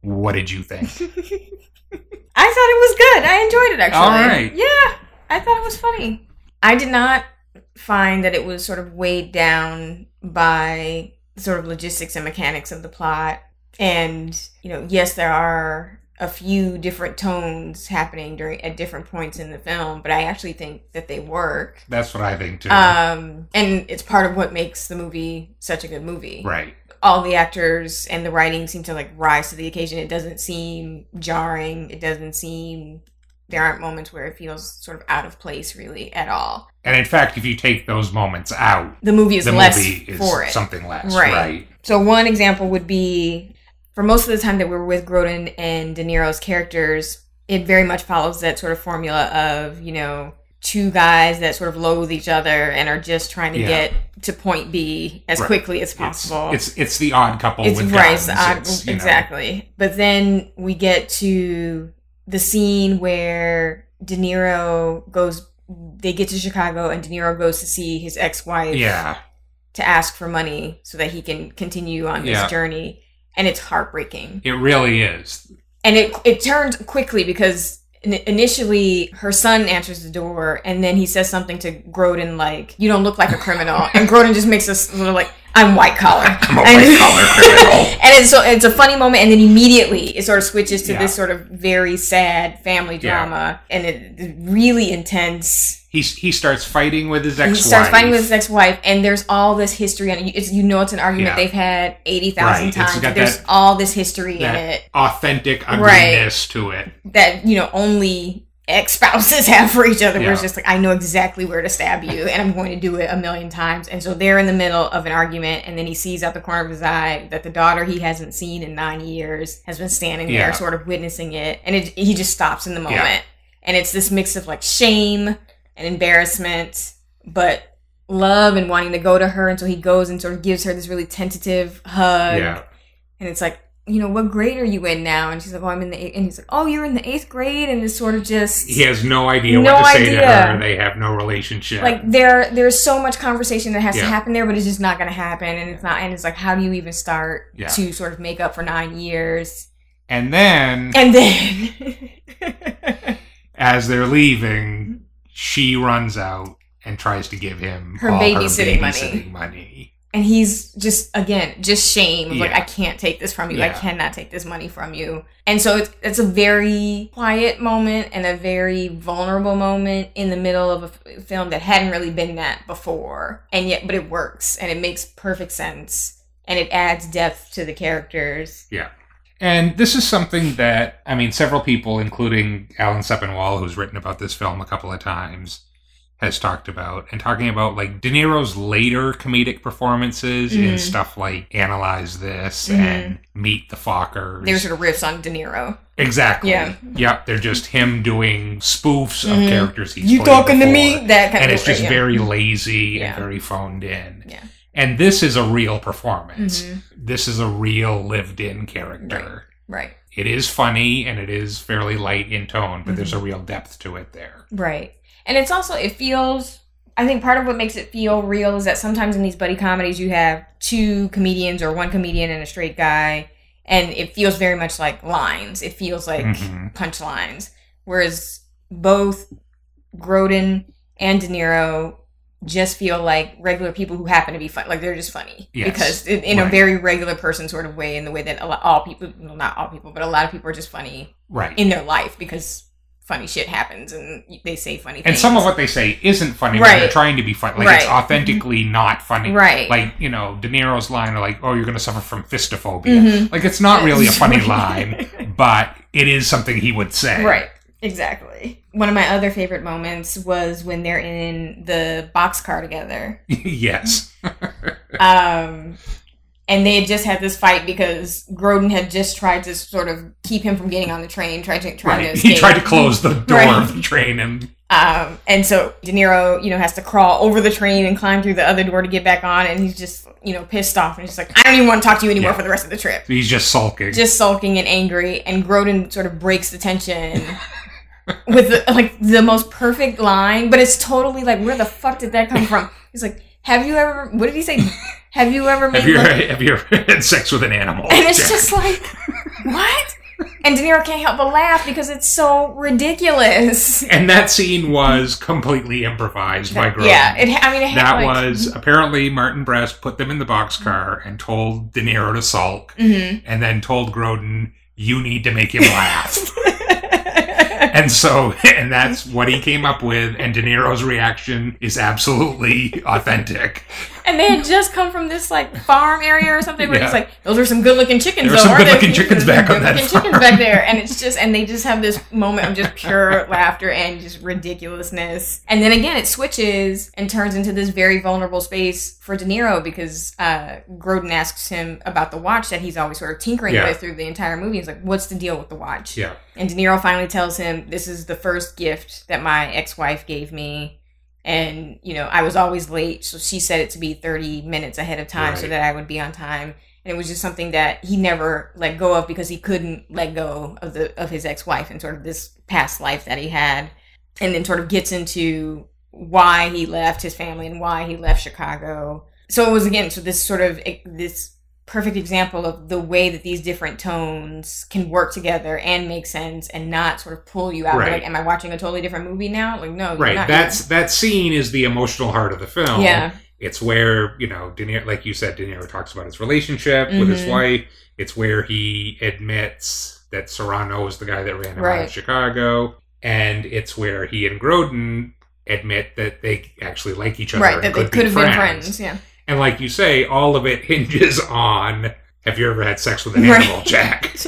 what did you think? I thought it was good. I enjoyed it actually. All right. Yeah, I thought it was funny. I did not find that it was sort of weighed down by sort of logistics and mechanics of the plot. And, you know, yes, there are a few different tones happening during at different points in the film, but I actually think that they work. That's what I think, too. Um, and it's part of what makes the movie such a good movie right. All the actors and the writing seem to like rise to the occasion. It doesn't seem jarring. It doesn't seem there aren't moments where it feels sort of out of place really at all. And in fact, if you take those moments out, The movie is the less movie is for it. something less. Right. right. So one example would be for most of the time that we were with Grodin and De Niro's characters, it very much follows that sort of formula of, you know, two guys that sort of loathe each other and are just trying to Yeah. get to point B as Right. quickly as possible. it's it's the odd couple it's with right, guns. it's odd- It's, you know, exactly. But then we get to the scene where De Niro goes. They get to Chicago, and De Niro goes to see his ex-wife yeah. to ask for money so that he can continue on this Yeah. journey, and it's heartbreaking. It really is. And it it turns quickly because initially her son answers the door, and then he says something to Grodin like, "You don't look like a criminal," and Grodin just makes us like, "I'm white collar." I'm a white collar criminal. and it's so it's a funny moment, and then immediately it sort of switches to Yeah. this sort of very sad family Yeah. drama, and it, it's really intense. He he starts fighting with his ex-wife. He starts fighting with his ex-wife, and there's all this history on it. It's, you know, it's an argument Yeah. they've had eighty thousand Right. Times. There's that- all this history in it authentic Right. to it. that you know only ex-spouses have for each other. Where it's just like I know exactly where to stab you, and I'm going to do it a million times. And so they're in the middle of an argument, and then he sees out the corner of his eye that the daughter he hasn't seen in nine years has been standing Yeah. there, sort of witnessing it, and it, he just stops in the moment. Yeah. And it's this mix of like shame and embarrassment, but love and wanting to go to her. And so he goes and sort of gives her this really tentative hug. yeah. And it's like, you know, what grade are you in now? And she's like, oh, I'm in the eighth. And he's like, oh, you're in the eighth grade. And it's sort of just He has no idea No what to say to idea. her. They have no relationship. like there, there's so much conversation that has Yeah. to happen there, but it's just not going to happen. And it's not. And it's like, how do you even start Yeah. to sort of make up for nine years? and then And then, as they're leaving, she runs out and tries to give him Her babysitting money. babysitting money. And he's just again just shame of like i can't take this from you. I cannot take this money from you. And so it's, it's a very quiet moment and a very vulnerable moment in the middle of a f- film that hadn't really been that before. And yet but it works and it makes perfect sense and it adds depth to the characters. Yeah. And this is something that, I mean, several people, including Alan Sepinwall, who's written about this film a couple of times, has talked about. And talking about, like, De Niro's later comedic performances in Mhm. stuff like Analyze This Mhm. and Meet the Fockers. they were sort of riffs on de niro Exactly. Yeah. Yep. They're just him doing spoofs of Mhm. characters he's you played talking to me that kind And of And it's just yeah. very lazy Yeah. and very phoned in. Yeah. And this is a real performance. Mhm. This is a real lived in character. right It is funny and it is fairly light in tone, but there's a Mm-hmm. real depth to it there. Right. And it's also, it feels, I think part of what makes it feel real is that sometimes in these buddy comedies, you have two comedians or one comedian and a straight guy, and it feels very much like lines. It feels like Mhm. punchlines. Whereas both Grodin and De Niro just feel like regular people who happen to be fun. Like they're just funny. Yes. Because in, in a very regular person sort of way, in the way that a lot, all people, well, not all people, but a lot of people are just funny Right. in their life because funny shit happens and they say funny things. and some of what they say isn't funny Right. when they're trying to be funny. Like it's Right. authentically not funny. Right. Like, you know, De Niro's line like, oh, you're going to suffer from fistophobia. Mhm. Like, it's not really a funny line, but it is something he would say. Right. Exactly. One of my other favorite moments was when they're in the boxcar together. yes. Um, and they had just had this fight because Grodin had just tried to sort of keep him from getting on the train, tried to trying to escape. He tried to close the door Right. of the train and Um, and so De Niro, you know, has to crawl over the train and climb through the other door to get back on, and he's just, you know, pissed off, and he's like, I don't even want to talk to you anymore Yeah. for the rest of the trip. he's just sulking. Just sulking and angry, and Grodin sort of breaks the tension with the, like the most perfect line, but it's totally like, where the fuck did that come from? He's like, Have you ever? What did he say? Have you ever made? have you love- have you ever had sex with an animal? and it's Jack? just like, what? And De Niro can't help but laugh because it's so ridiculous. and that scene was completely improvised by Grodin. Yeah, it. I mean, it had that like, was apparently Martin Brest put them in the boxcar and told De Niro to sulk, Mhm. and then told Grodin, "You need to make him laugh." And so, and that's what he came up with. And De Niro's reaction is absolutely authentic. And they had just come from this like farm area or something where Yeah. it's like those are some good looking chickens. There though, some good-looking chickens back on that good-looking chickens back there, and it's just and they just have this moment of just pure laughter and just ridiculousness. And then again, it switches and turns into this very vulnerable space for De Niro because uh, Grodin asks him about the watch that he's always sort of tinkering Yeah. with through the entire movie. He's like, "What's the deal with the watch?" Yeah. And De Niro finally tells him, "This is the first gift that my ex-wife gave me." And you know i was always late so she set it to be 30 minutes ahead of time so that i would be on time. And it was just something that he never let go of because he couldn't let go of the of his ex-wife and sort of this past life that he had. And then sort of gets into why he left his family and why he left chicago. So it was again so this sort of this perfect example of the way that these different tones can work together and make sense and not sort of pull you out Right. like am i watching a totally different movie now like no Right. That's that scene is the emotional heart of the film. Yeah. It's where you know, De Niro, like you said, De Niro talks about his relationship with his Mhm. wife. It's where he admits that Serrano was the guy that ran him out of Chicago, and it's where he and Grodin admit that they actually like each other. right that they could be have been friends yeah And like you say, all of it hinges on have you ever had sex with an Right. animal, Jack?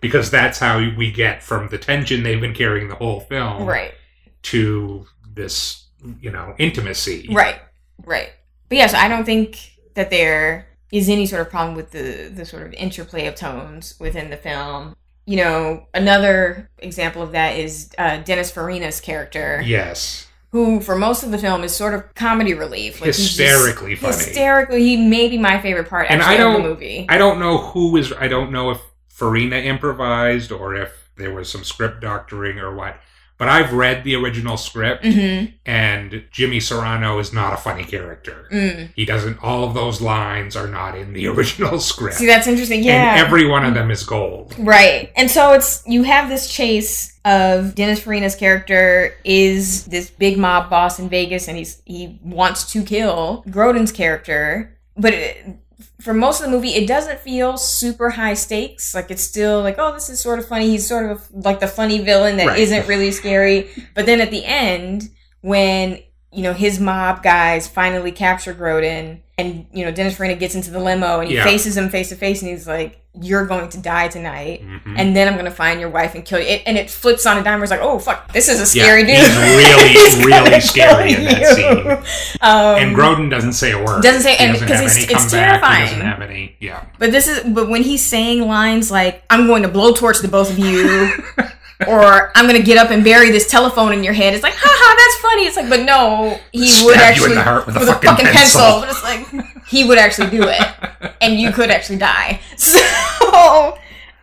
Because that's how we get from the tension they've been carrying the whole film right to this, you know, intimacy. right right but yeah so i don't think that there is any sort of problem with the the sort of interplay of tones within the film you know another example of that is uh, dennis farina's character Yes. Who for most of the film is sort of comedy relief just Hysterically funny. hysterically he may be my favorite part And I don't of the movie I don't know who is I don't know if Farina improvised or if there was some script doctoring or what. But I've read the original script Mhm. and Jimmy Serrano is not a funny character. Mm. He doesn't all of those lines are not in the original script. see that's interesting yeah And every one of them is gold. Right. And so it's you have this chase of Dennis Farina's character is this big mob boss in Vegas and he's he wants to kill Grodin's character, but it, for most of the movie it doesn't feel super high stakes. Like it's still like, oh, this is sort of funny. He's sort of like the funny villain that Right. not really scary. But then at the end when you know his mob guys finally capture Grodin and you know Dennis Farina gets into the limo and he Yeah. faces him face to face and he's like you're going to die tonight Mhm. and then I'm going to find your wife and kill you. It, and it flips on a dime where it's like, oh, fuck, this is a Yeah, scary dude. he's really, really scary in that you. scene. Um, and Grodin doesn't say a word. Doesn't say- he and- doesn't 'cause have it's- any it's comeback. He terrifying. doesn't have any. Yeah. But this is, but when he's saying lines like, I'm going to blowtorch the both of you, or I'm going to get up and bury this telephone in your head, it's like, haha, that's funny. It's like, but no, he Stab would you in actually, the heart with a fucking pencil. But it's like, he would actually do it. And you could actually die. So,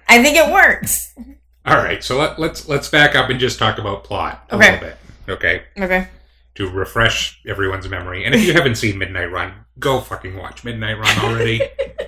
I think it works. All right, so let, let's let's back up and just talk about plot a Okay. little bit, okay? Okay. To refresh everyone's memory, and if you haven't seen Midnight Run, go fucking watch Midnight Run already.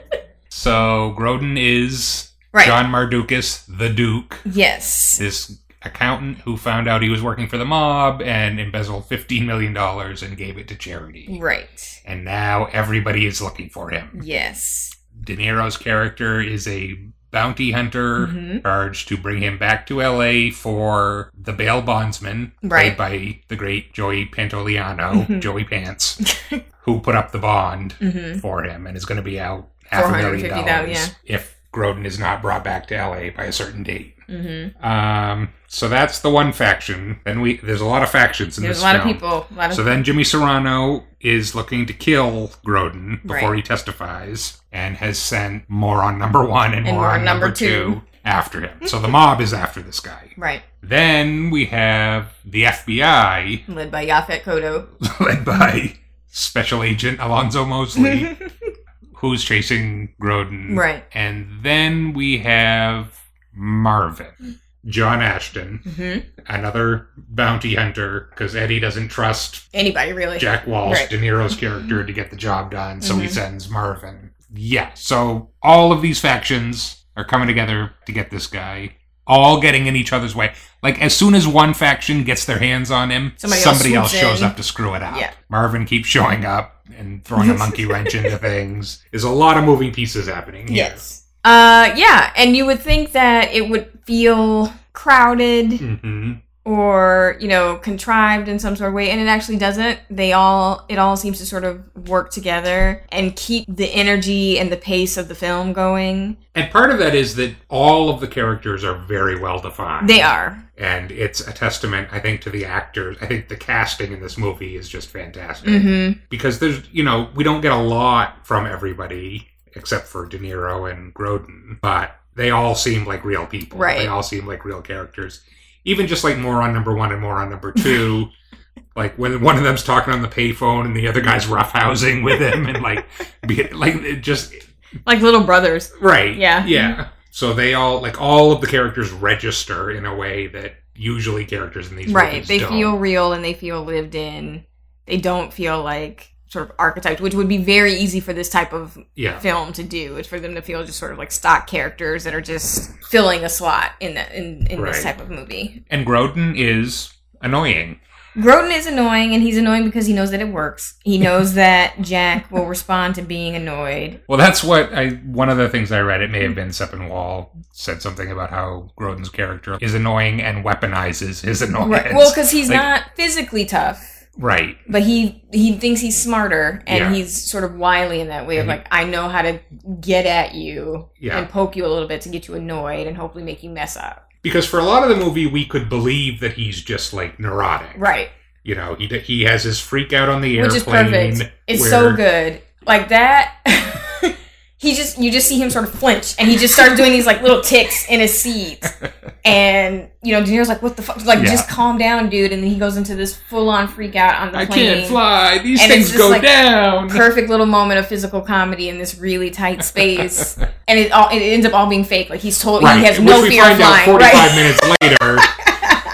so Grodin is Right. John Mardukas, the Duke, Yes. this accountant who found out he was working for the mob and embezzled fifteen million dollars and gave it to charity. Right. And now everybody is looking for him. Yes. De Niro's character is a bounty hunter Mhm. charged to bring him back to LA for the bail bondsman, Right. played by the great Joey Pantoliano, Mhm. Joey Pants, who put up the bond Mhm. for him and is going to be out half a million 450,000, dollars if Grodin is not brought back to LA by a certain date. Mm-hmm. Um, so that's the one faction. Then we there's a lot of factions in There's this a lot of people. Lot of So then Jimmy Serrano is looking to kill Grodin before Right. he testifies and has sent moron number one and, moron number, two. after him. So the mob is after this guy. right, Then we have the FBI led by Yaphet Kotto. led by Special Agent Alonzo Mosley, who's chasing Grodin. Right. And then we have Marvin, John Ashton, Mm-hmm. another bounty hunter, because Eddie doesn't trust Anybody really? Jack Walsh, Right. De Niro's character, to get the job done, so he Mhm. sends Marvin. Yeah, so all of these factions are coming together to get this guy, all getting in each other's way. Like, as soon as one faction gets their hands on him, Somebody somebody, else else, shows in. up to screw it up. Yeah. Marvin keeps showing up and throwing a monkey wrench into things. There's a lot of moving pieces happening here. Yes. Uh, yeah, and you would think that it would feel crowded hmm or you know contrived in some sort of way, and it actually doesn't. They all it all seems to sort of work together and keep the energy and the pace of the film going. And part of that is that all of the characters are very well defined. They are. and it's a testament i think to the actors i think the casting in this movie is just fantastic Mm-hmm. because there's you know we don't get a lot from everybody except for de niro and grodin but they all seem like real people Right. they all seem like real characters even just like moron number one and moron number two like when one of them's talking on the payphone and the other guy's roughhousing with him and like be, like it just Like little brothers. Right. Yeah. Yeah. So they all like all of the characters register in a way that usually characters in these Right. They don't. feel real and they feel lived in. They don't feel like sort of archetypes, which would be very easy for this type of Yeah. film to do. Is for them to feel just sort of like stock characters that are just filling a slot in that in, in this type of movie. And Grodin is annoying. Grodin is annoying, and he's annoying because he knows that it works. He knows that Jack will respond to being annoyed. Well, that's what I. One of the things I read, it may have been Sepinwall, said something about how Grodin's character is annoying and weaponizes his annoyance. Right. Well, because he's Like, not physically tough. Right. but he he thinks he's smarter and Yeah. he's sort of wily in that way of like I know how to get at you Yeah. and poke you a little bit to get you annoyed and hopefully make you mess up. Because for a lot of the movie, we could believe that he's just like neurotic. Right. You know, he he has his freak out on the Which is airplane. perfect. It's so good. Like that he just you just see him sort of flinch and he just starts doing these like little ticks in his seat. And you know, De Niro's like, what the fuck? Like, Yeah. just calm down, dude. And then he goes into this full on freak out on the I plane. can't fly. These And things go like, down. perfect little moment of physical comedy in this really tight space, and it all it ends up all being fake. Like he's told Right. he has which no fear of flying. 45 right? minutes later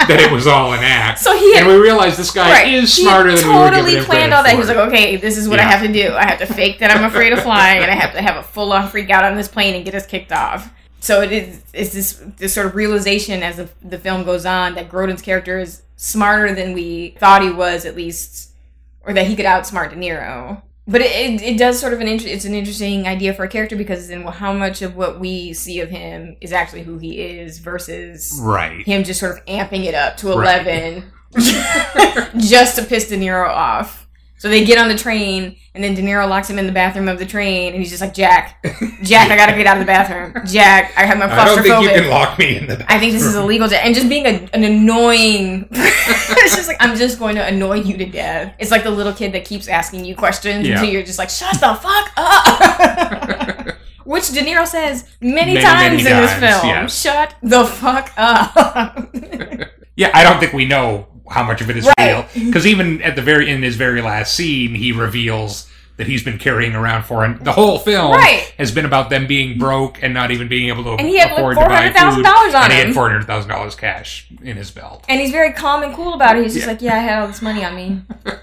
that it was all an act. So he had- and we realized this guy right. is He smarter than we were totally planned all that. for. He was like, okay, this is what I have to do. I have to fake that I'm afraid of flying, and I have to have a full on freak out on this plane and get us kicked off. So it is it's this this sort of realization as the, the film goes on that Grodin's character is smarter than we thought he was, at least, or that he could outsmart De Niro. But it, it, it does sort of an inter- it's an interesting idea for a character because then well, how much of what we see of him is actually who he is versus Right. him just sort of amping it up to Right. 11 just to piss De Niro off. So they get on the train, and then De Niro locks him in the bathroom of the train, and he's just like, Jack, Jack, I gotta get out of the bathroom. Jack, I have my I don't think you can lock me in the Bathroom. I think this is illegal, Jack. And just being a, an annoying. it's just like, I'm just going to annoy you to death. It's like the little kid that keeps asking you questions Yeah. until you're just like, shut the fuck up. Which De Niro says many, Many, times many in this film. yes. Shut the fuck up. Yeah, I don't think we know how much of it is Right. real because even at the very in his very last scene, he reveals that he's been carrying around for and the whole film Right. has been about them being broke and not even being able to And he had, afford to buy $400,000 food. on and he him. had four hundred thousand dollars cash in his belt. And he's very calm and cool about it. He's just Yeah. like, yeah, I had all this money on me.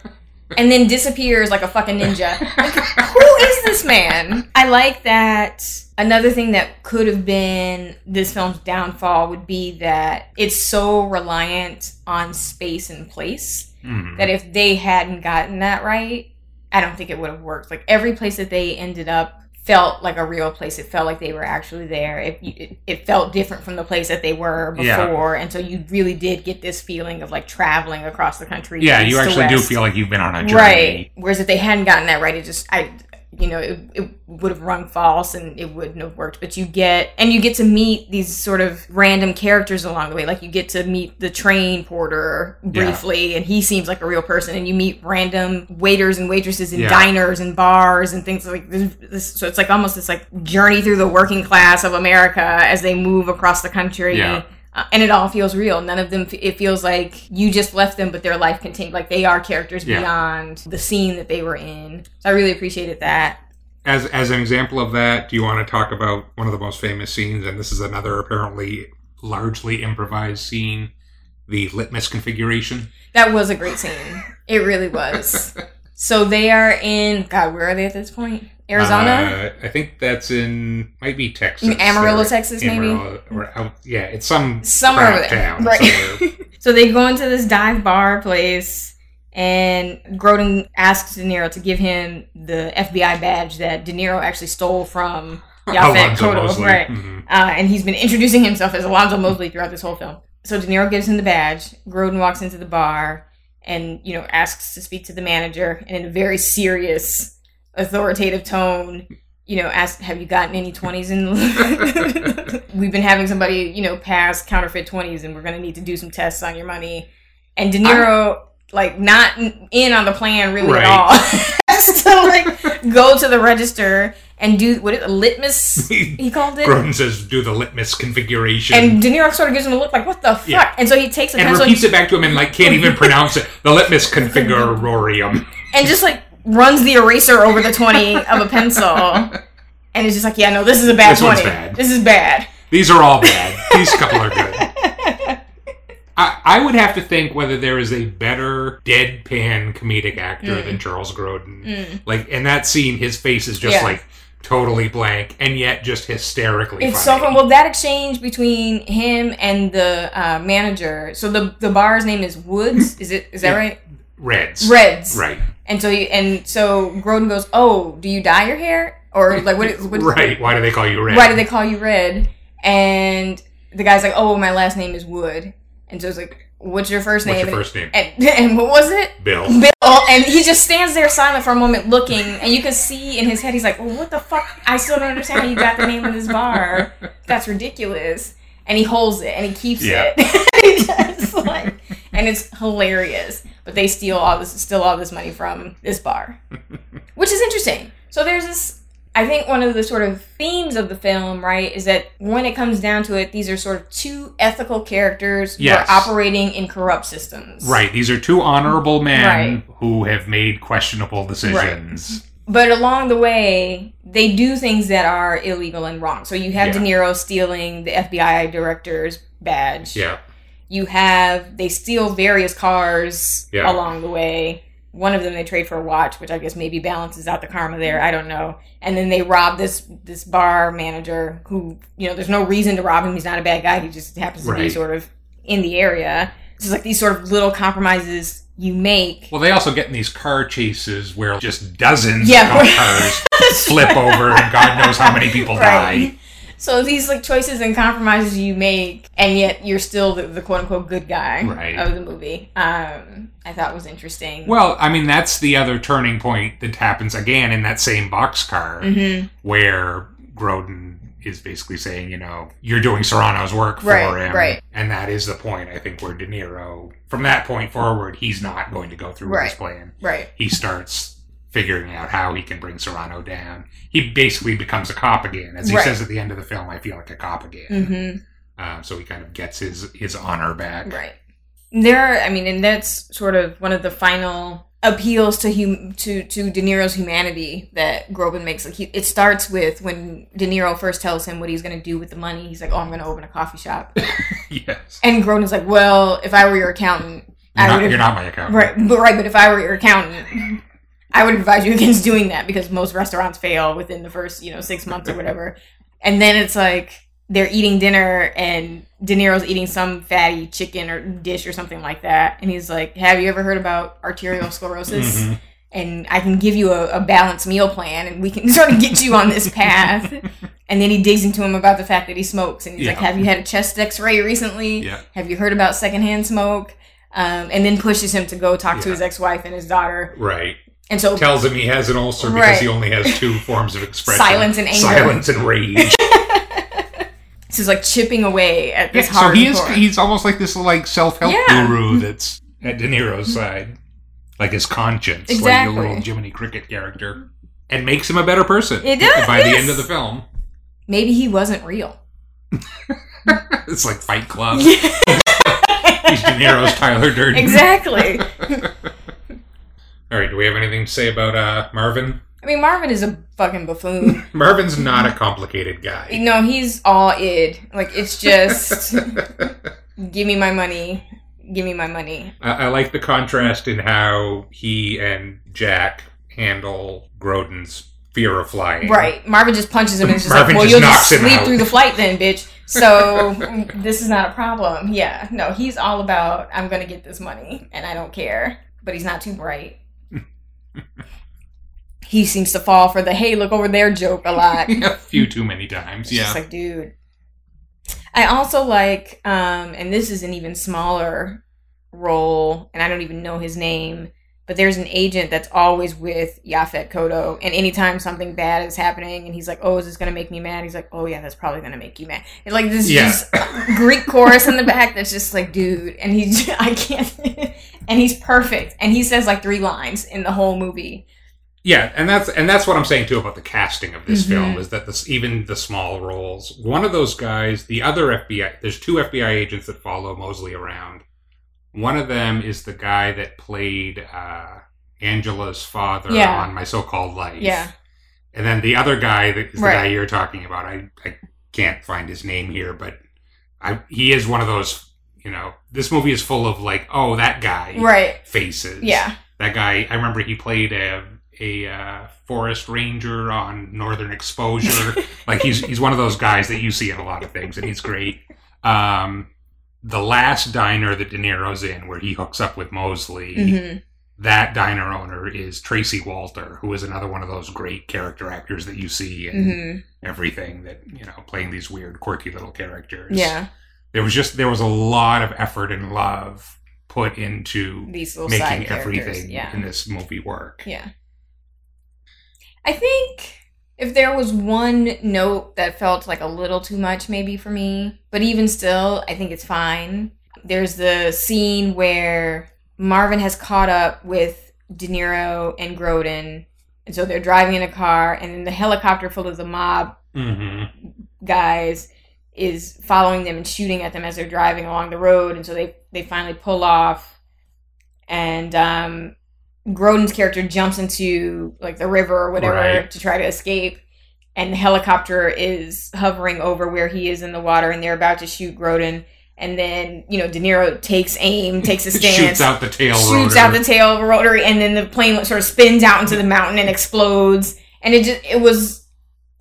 and then disappears like a fucking ninja. Like, who is this man? I like that. Another thing that could have been this film's downfall would be that it's so reliant on space and place Mhm. that if they hadn't gotten that right, I don't think it would have worked. Like every place that they ended up felt like a real place. It felt like they were actually there. It, it, it felt different from the place that they were Yeah. before, and so you really did get this feeling of like traveling across the country. Yeah, you actually do feel like you've been on a journey. right. Whereas if they hadn't gotten that right, it just I you know it, it would have rung false and it wouldn't have worked. But you get and you get to meet these sort of random characters along the way. Like you get to meet the train porter briefly and he seems like a real person. And you meet random waiters and waitresses in Yeah. diners and bars and things like this, this so it's like almost this like journey through the working class of america as they move across the country. Yeah. Uh, and it all feels real. None of them. It feels like you just left them, but their life continued. Like they are characters Yeah. beyond the scene that they were in. So I really appreciated that. As as an example of that, do you want to talk about one of the most famous scenes? And this is another apparently largely improvised scene, the litmus configuration. That was a great scene. It really was. so they are in. God, where are they at this point? Arizona. Uh, I think that's in might be Texas. In Amarillo, or Texas, maybe? Amarillo, Or out, yeah, it's some somewhere over there. town right. so they go into this dive bar place, and Grodin asks De Niro to give him the FBI badge that De Niro actually stole from Yaphet Alonzo Kotto, right? Mhm. Uh, and he's been introducing himself as Alonzo Mosley throughout this whole film. So De Niro gives him the badge. Grodin walks into the bar and you know asks to speak to the manager, and in a very serious, authoritative tone, you know, ask, "Have you gotten any twenties in?" We've been having somebody, you know, pass counterfeit twenties, and we're going to need to do some tests on your money. And De Niro, like, not in on the plan really Right. at all, to like go to the register and do what is it, a litmus? He called it. Grodin says, "Do the litmus configuration." And De Niro sort of gives him a look like, "What the fuck?" Yeah. And so he takes a and pencil repeats it back to him and like can't even pronounce it. The litmus configurorium. and just like runs the eraser over the twenty of a pencil, and it's just like, "Yeah, no, this is a bad This one's twenty. bad. This is bad." These are all bad. These couple are good. I, I would have to think whether there is a better deadpan comedic actor Mm. than Charles Grodin. Mm. Like in that scene, his face is just Yeah. like totally blank and yet just hysterically It's funny. so fun. Well, that exchange between him and the uh, manager. So the the bar's name is Woods. Is it? Is that Yeah. right? Reds. Reds. Right. And so he, and so Grodin goes, "Oh, do you dye your hair or like what? what Right. Why do they call you Red? Why do they call you Red? And the guy's like, "Oh, my last name is Wood." And so it's like, "What's your first name?" What's name?" your first name? And, and what was it? Bill. Bill. And he just stands there silent for a moment, looking, and you can see in his head, he's like, well, "What the fuck? I still don't understand how you got the name of this bar. That's ridiculous." And he holds it and he keeps Yeah. it. He just, like, and it's hilarious. But they steal all this, steal all this money from this bar, which is interesting. So there's this. I think one of the sort of themes of the film, right, is that when it comes down to it, these are sort of two ethical characters Yes. who are operating in corrupt systems. Right. These are two honorable men Right. who have made questionable decisions. But along the way, they do things that are illegal and wrong. So you have De Niro stealing the FBI director's badge. Yeah. You have they steal various cars Yeah. along the way. One of them they trade for a watch, which I guess maybe balances out the karma there. I don't know. And then they rob this this bar manager who you know there's no reason to rob him. He's not a bad guy. He just happens to be sort of in the area. So it's like these sort of little compromises you make. Well, they also get in these car chases where just dozens Yeah. of cars flip over and God knows how many people Right. die. So these like choices and compromises you make, and yet you're still the, the quote unquote good guy Right. of the movie. Um, I thought was interesting. Well, I mean, that's the other turning point that happens again in that same boxcar Mhm. where Grodin is basically saying, you know, you're doing Serrano's work for Right, him. right. And that is the point, I think, where De Niro, from that point forward, he's not going to go through with his plan. Right. He starts figuring out how he can bring Serrano down. He basically becomes a cop again. As he Right. says at the end of the film, I feel like a cop again. Mm-hmm. Um, so he kind of gets his, his honor back. Right. There are, I mean, and that's sort of one of the final appeals to hum- to to De Niro's humanity that Grodin makes. Like he, it starts with when De Niro first tells him what he's going to do with the money. He's like, "Oh, I'm going to open a coffee shop," Yes. and Grodin's like, "Well, if I were your accountant, You're I not, would you're not my accountant. Right, but right, but if I were your accountant, I would advise you against doing that because most restaurants fail within the first, you know, six months or whatever. And then it's like they're eating dinner and De Niro's eating some fatty chicken or dish or something like that, and he's like, "Have you ever heard about arterial sclerosis?" Mhm. And I can give you a, a balanced meal plan, and we can sort of get you on this path. and then he digs into him about the fact that he smokes, and he's like, "Have you had a chest X-ray recently? Yeah. Have you heard about secondhand smoke?" Um, and then pushes him to go talk to his ex-wife and his daughter. Right. And so tells him he has an ulcer because Right. he only has two forms of expression: Silence and anger. silence and rage. this is like chipping away at Yeah, this so hard he is—he's almost like this like self-help Yeah. guru that's at De Niro's mm-hmm. side, like his conscience, like Exactly. your little Jiminy Cricket character, and makes him a better person. It does, by the end of the film. Maybe he wasn't real. It's like Fight Club. He's De Niro's Tyler Durden. Exactly. All right, do we have anything to say about uh, Marvin? I mean, Marvin is a fucking buffoon. Marvin's not a complicated guy. no, he's all id. Like it's just give me my money. Give me my money. I, I like the contrast in how he and Jack handle Grodin's fear of flying. Right. Marvin just punches him and just Marvin like, well, just you'll just sleep through the flight then, bitch. So this is not a problem. Yeah. No, he's all about I'm gonna get this money and I don't care. But he's not too bright. He seems to fall for the hey, look over there joke a lot. a few too many times. It's Yeah. just like, dude. I also like, um, and this is an even smaller role, and I don't even know his name, but there's an agent that's always with Yaphet Kotto, and anytime something bad is happening, and he's like, "Oh, is this gonna make me mad?" He's like, "Oh yeah, that's probably gonna make you mad." It's like this Yeah. just Greek chorus in the back that's just like, dude, and he's I can't, and he's perfect, and he says like three lines in the whole movie. Yeah, and that's and that's what I'm saying too about the casting of this Mhm. film is that this even the small roles. One of those guys, the other FBI, there's two FBI agents that follow Mosley around. One of them is the guy that played uh, Angela's father Yeah. on My So-Called Life. Yeah. And then the other guy that is the Right. guy you're talking about. I, I can't find his name here, but I, he is one of those. You know, this movie is full of like, oh, that guy Right. faces. Yeah. that guy. I remember he played a a uh, forest ranger on Northern Exposure. like he's he's one of those guys that you see in a lot of things, and he's great. Um, the last diner that De Niro's in, where he hooks up with Mosley, Mhm. that diner owner is Tracy Walter, who is another one of those great character actors that you see in Mhm. everything that you know, playing these weird, quirky little characters. Yeah. There was just there was a lot of effort and love put into These making everything yeah. in this movie work. Yeah. I think if there was one note that felt like a little too much, maybe for me, but even still, I think it's fine. There's the scene where Marvin has caught up with De Niro and Grodin, and so they're driving in a car, and then the helicopter full of the mob Mm-hmm. guys is following them and shooting at them as they're driving along the road. And so they they finally pull off. And um Grodin's character jumps into like the river or whatever Right. to try to escape. And the helicopter is hovering over where he is in the water and they're about to shoot Grodin. And then you know De Niro takes aim takes a stance Shoots out the tail shoots rotor. out the tail rotary and then the plane sort of spins out into the mountain and explodes. And it just it was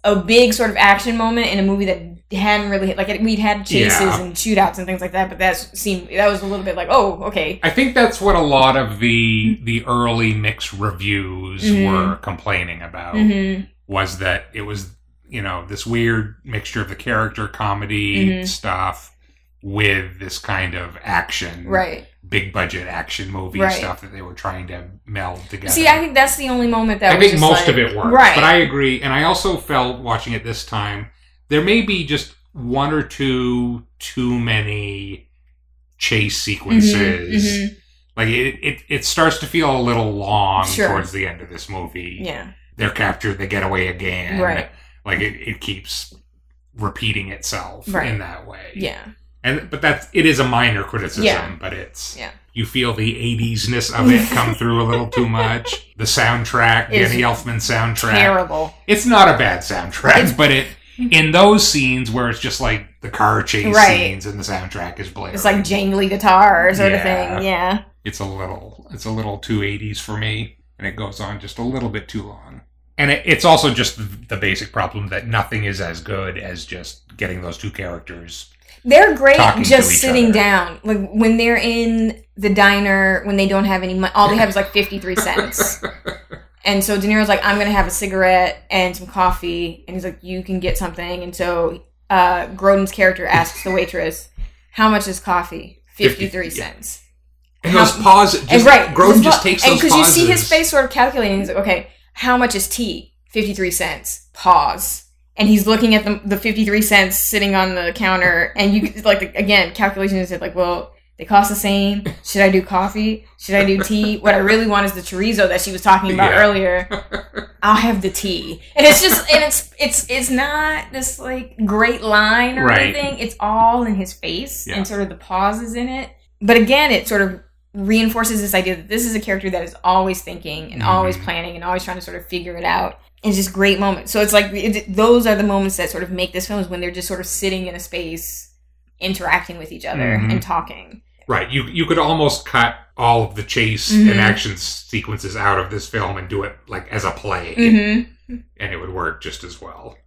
a big sort of action moment in a movie that hadn't really like it, we'd had chases Yeah. and shootouts and things like that but that seemed that was a little bit like oh okay I think that's what a lot of the the early mix reviews Mhm. were complaining about Mhm. was that it was you know this weird mixture of the character comedy Mhm. stuff with this kind of action Right. big budget action movie Right. stuff that they were trying to meld together. see i think that's the only moment that I was think most like- of it worked. right but I agree. And I also felt watching it this time, there may be just one or two too many chase sequences. Mhm, mhm. Like it, it, it starts to feel a little long Sure. towards the end of this movie. yeah They're captured, they get away again. Right. Like it, it keeps repeating itself Right. in that way. yeah And but that's it is a minor criticism, Yeah. but it's Yeah. you feel the 80s-ness of it come through a little too much. The soundtrack, Danny Elfman soundtrack. terrible It's not a bad soundtrack, but it in those scenes where it's just like the car chase Right. scenes and the soundtrack is blaring. it's like jangly guitar sort of thing yeah it's a little it's a little too 80s for me and it goes on just a little bit too long. And it, it's also just the, the basic problem that nothing is as good as just getting those two characters They're great just sitting other. down. Like when they're in the diner, when they don't have any money, all they have is like 53 cents. and so De Niro's like, I'm going to have a cigarette and some coffee. And he's like, you can get something. And so uh, Grodin's character asks the waitress, how much is coffee? 53 50, yeah. cents. And how- those pauses, and right, Grodin his just takes and those you see his face sort of calculating. He's like, okay, how much is tea? Fifty three cents. Pause. And he's looking at the, the fifty three cents sitting on the counter, and you like again calculations. Is like, well, they cost the same. Should I do coffee? Should I do tea? What I really want is the chorizo that she was talking about Yeah. earlier. I'll have the tea, and it's just and it's it's it's not this like great line or Right. anything. It's all in his face Yeah. and sort of the pauses in it. But again, it sort of reinforces this idea that this is a character that is always thinking and always Mhm. planning and always trying to sort of figure it out. And it's just great moments. So it's like it, those are the moments that sort of make this film is when they're just sort of sitting in a space, interacting with each other Mhm. and talking. Right. You you could almost cut all of the chase Mhm. and action sequences out of this film and do it like as a play, Mm-hmm. and it would work just as well.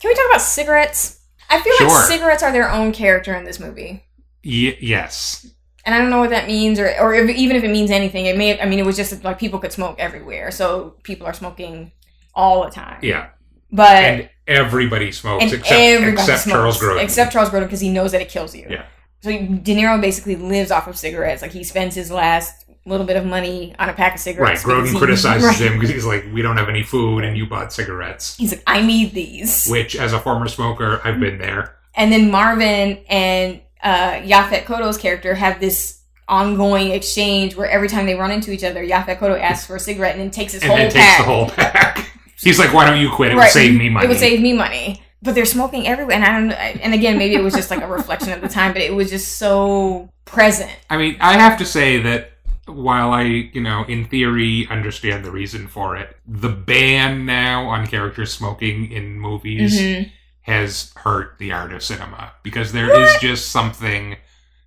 Can we talk about cigarettes? I feel Sure. like cigarettes are their own character in this movie. Y- yes. and I don't know what that means, or or if, even if it means anything. It may. I mean, it was just like people could smoke everywhere, so people are smoking all the time. Yeah. but And everybody smokes and except everybody except smokes, Charles Grodin. except Charles Grodin because he knows that it kills you. Yeah. So De Niro basically lives off of cigarettes. Like he spends his last little bit of money on a pack of cigarettes. Right. Grodin criticizes right. him because he's like, "We don't have any food, and you bought cigarettes." He's like, I need these. Which, as a former smoker, I've been there. And then Marvin and uh, Yaphet Kotto's character have this ongoing exchange where every time they run into each other, Yaphet Kotto asks for a cigarette and then takes his and whole then pack. takes the whole pack. He's like, "Why don't you quit? It would save me money." It would save me money. But they're smoking everywhere, and I don't. And again, maybe it was just like a reflection of the time, but it was just so present. I mean, I have to say that while I, you know, in theory understand the reason for it, the ban now on characters smoking in movies Mhm. has hurt the art of cinema because there is just something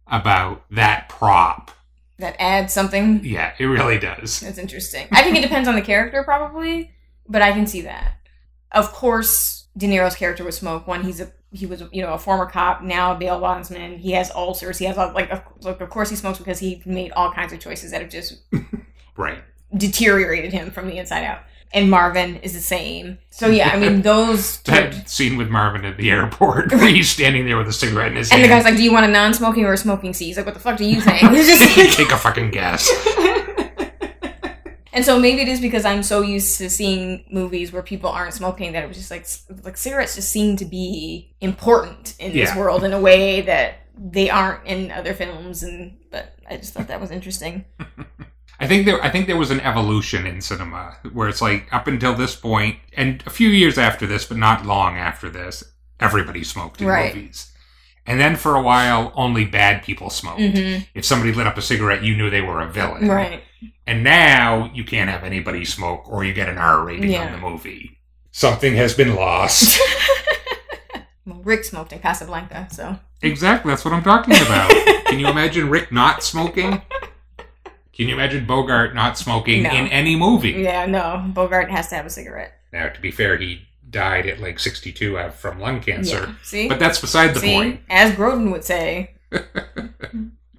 about that prop. That adds something. Yeah, it really does. That's interesting. I think it depends on the character, probably, but I can see that. Of course, De Niro's character would smoke. One, he's a he was you know a former cop, now a bail bondsman. He has ulcers. He has all- like of, like of course he smokes because he made all kinds of choices that have just Right. deteriorated him from the inside out. And Marvin is the same. So yeah, I mean those. That scene with Marvin at the airport where he's standing there with a cigarette in his hand. And the guy's like, "Do you want a non-smoking or a smoking seat?" He's like, "What the fuck do you think?" It's just like- Take a fucking guess. And so maybe it is because I'm so used to seeing movies where people aren't smoking that it was just like like cigarettes just seem to be important in this Yeah. world in a way that they aren't in other films. And but I just thought that was interesting. I think there I think there was an evolution in cinema where it's like up until this point and a few years after this, but not long after this, everybody smoked in Right. movies. And then for a while only bad people smoked. Mhm. If somebody lit up a cigarette, you knew they were a villain. Right. And now you can't have anybody smoke or you get an R rating Yeah. on the movie. Something has been lost. Well, Rick smoked in Casablanca, so exactly, that's what I'm talking about. Can you imagine Rick not smoking? Can you imagine Bogart not smoking No. in any movie? yeah, no, Bogart has to have a cigarette. Now, to be fair, he died at like 62 uh, from lung cancer. Yeah. See, But that's beside the See? point. As Grodin would say,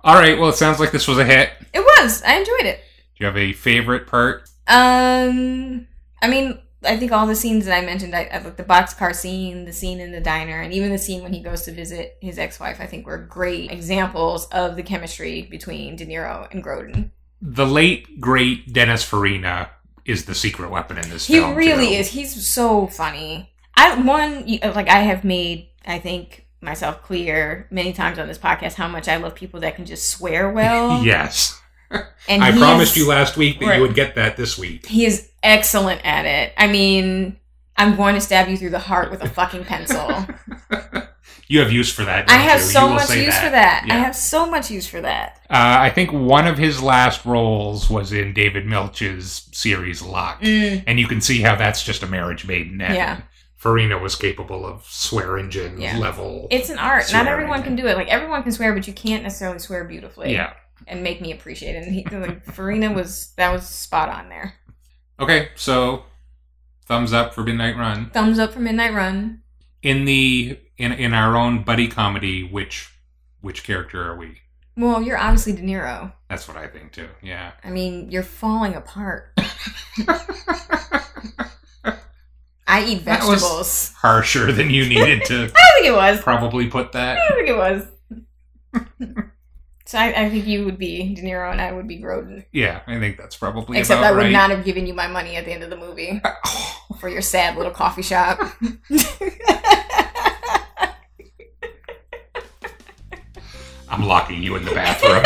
All right, well, it sounds like this was a hit. it was. I enjoyed it. Do you have a favorite part? Um, I mean, I think all the scenes that I mentioned, I, I like the boxcar scene, the scene in the diner, and even the scene when he goes to visit his ex-wife. I think were great examples of the chemistry between De Niro and Grodin. The late, great Dennis Farina is the secret weapon in this He film. really too. is. He's so funny. I one like I have made. I think myself clear many times on this podcast how much I love people that can just swear well. yes. And I promised is- you last week that Right. you would get that this week. He is excellent at it. I mean, I'm going to stab you through the heart with a fucking pencil. You have use for that. I don't have you? so You will much say use for that. I have so much use for that. Uh, I think one of his last roles was in David Milch's series Luck, Mm. and you can see how that's just a marriage made in heaven. Yeah. Farina was capable of swear engine Yeah. level. It's an art. Not swearing. everyone can do it. Like everyone can swear, but you can't necessarily swear beautifully. Yeah. And make me appreciate it. And he, like, Farina was that was spot on there. Okay, so thumbs up for Midnight Run. Thumbs up for Midnight Run. In the in in our own buddy comedy, which which character are we? Well, you're obviously De Niro. That's what I think too. Yeah. I mean, you're falling apart. I eat That was- vegetables. Harsher than you needed to I don't think it was. probably put that. I don't think it was. So I, I think you would be De Niro and I would be Grodin. Yeah, I think that's probably Except I would right. not have given you my money at the end of the movie oh. for your sad little coffee shop. I'm locking you in the bathroom.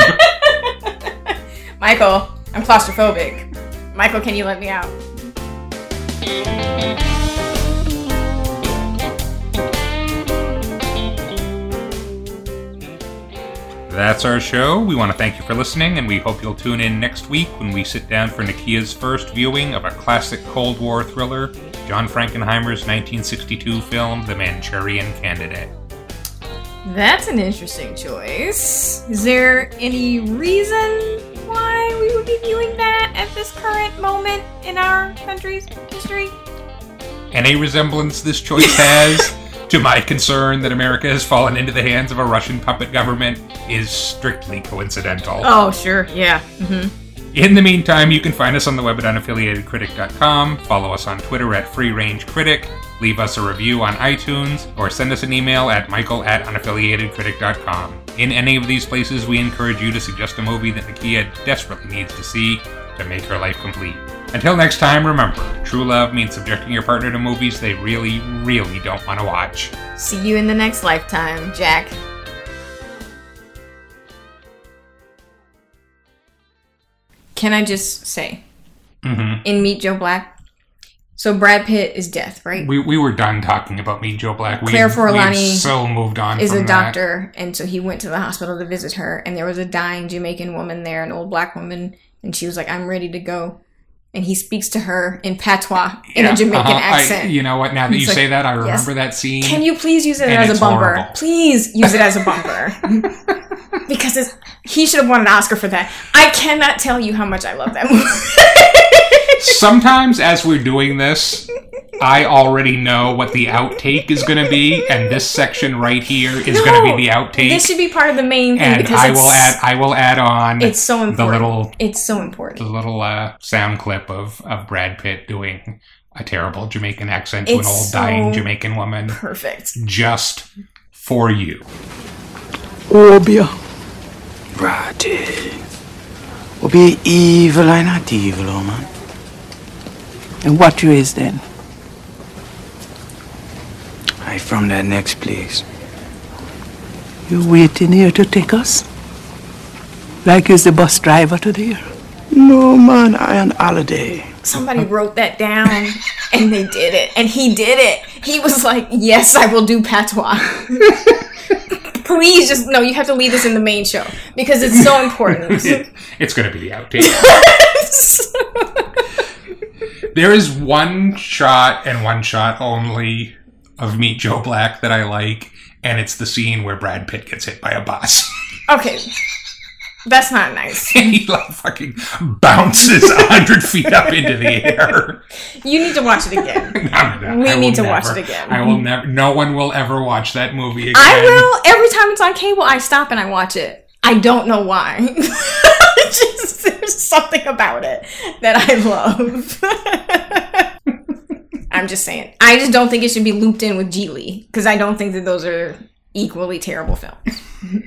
Michael, I'm claustrophobic. Michael, can you let me out? That's our show. We want to thank you for listening, and we hope you'll tune in next week when we sit down for Nakia's first viewing of a classic Cold War thriller, John Frankenheimer's 1962 film, The Manchurian Candidate. That's an interesting choice. Is there any reason why we would be viewing that at this current moment in our country's history? Any resemblance this choice has to my concern that America has fallen into the hands of a Russian puppet government is strictly coincidental. Oh, sure, yeah. hmm In the meantime, you can find us on the web at unaffiliatedcritic.com, follow us on Twitter at freerangecritic, leave us a review on iTunes, or send us an email at michael at unaffiliatedcritic.com. In any of these places, we encourage you to suggest a movie that Nakia desperately needs to see to make her life complete. Until next time, remember, true love means subjecting your partner to movies they really, really don't want to watch. See you in the next lifetime, Jack. Can I just say, hmm in Meet Joe Black, so Brad Pitt is death, right? We, we were done talking about Meet Joe Black. We, Claire we've Forlani so moved on is a that. doctor, and so he went to the hospital to visit her, and there was a dying Jamaican woman there, an old black woman, and she was like, "I'm ready to go," and he speaks to her in patois in Yeah, a Jamaican uh-huh. I- accent. you know what? Now that He's you like, say that, I remember "Yes. that scene. Can you please use it as a bumper? horrible. Please use it as a bumper. because it's, he should have won an Oscar for that. I cannot tell you how much I love that movie. Sometimes, as we're doing this, I already know what the outtake is going to be, and this section right here is going to be the outtake. This should be part of the main thing and because I will add. I will add on. it's so important. the little it's so important. the little uh, sound clip of of Brad Pitt doing a terrible Jamaican accent to an old so dying Jamaican woman, Perfect. just for you. Obia. Righty. Obia evil I not evil, oh man. And what you is then? I from that next place. You waiting here to take us? Like you's the bus driver to there? No man, I on holiday. Somebody wrote that down and they did it. And he did it. He was like, Yes, I will do patois. Please just no, you have to leave this in the main show because it's so important. it's going to be the outtake. There is one shot and one shot only of Meet Joe Black that I like, and it's the scene where Brad Pitt gets hit by a bus. okay. That's not nice. and he like fucking bounces a hundred feet up into the air. You need to watch it again. No, no, We need to watch it again. I will never. No one will ever watch that movie again. I will every time it's on cable. I stop and I watch it. I don't know why. Just there's something about it that I love. I'm just saying. I just don't think it should be looped in with Gigli because I don't think that those are equally terrible films.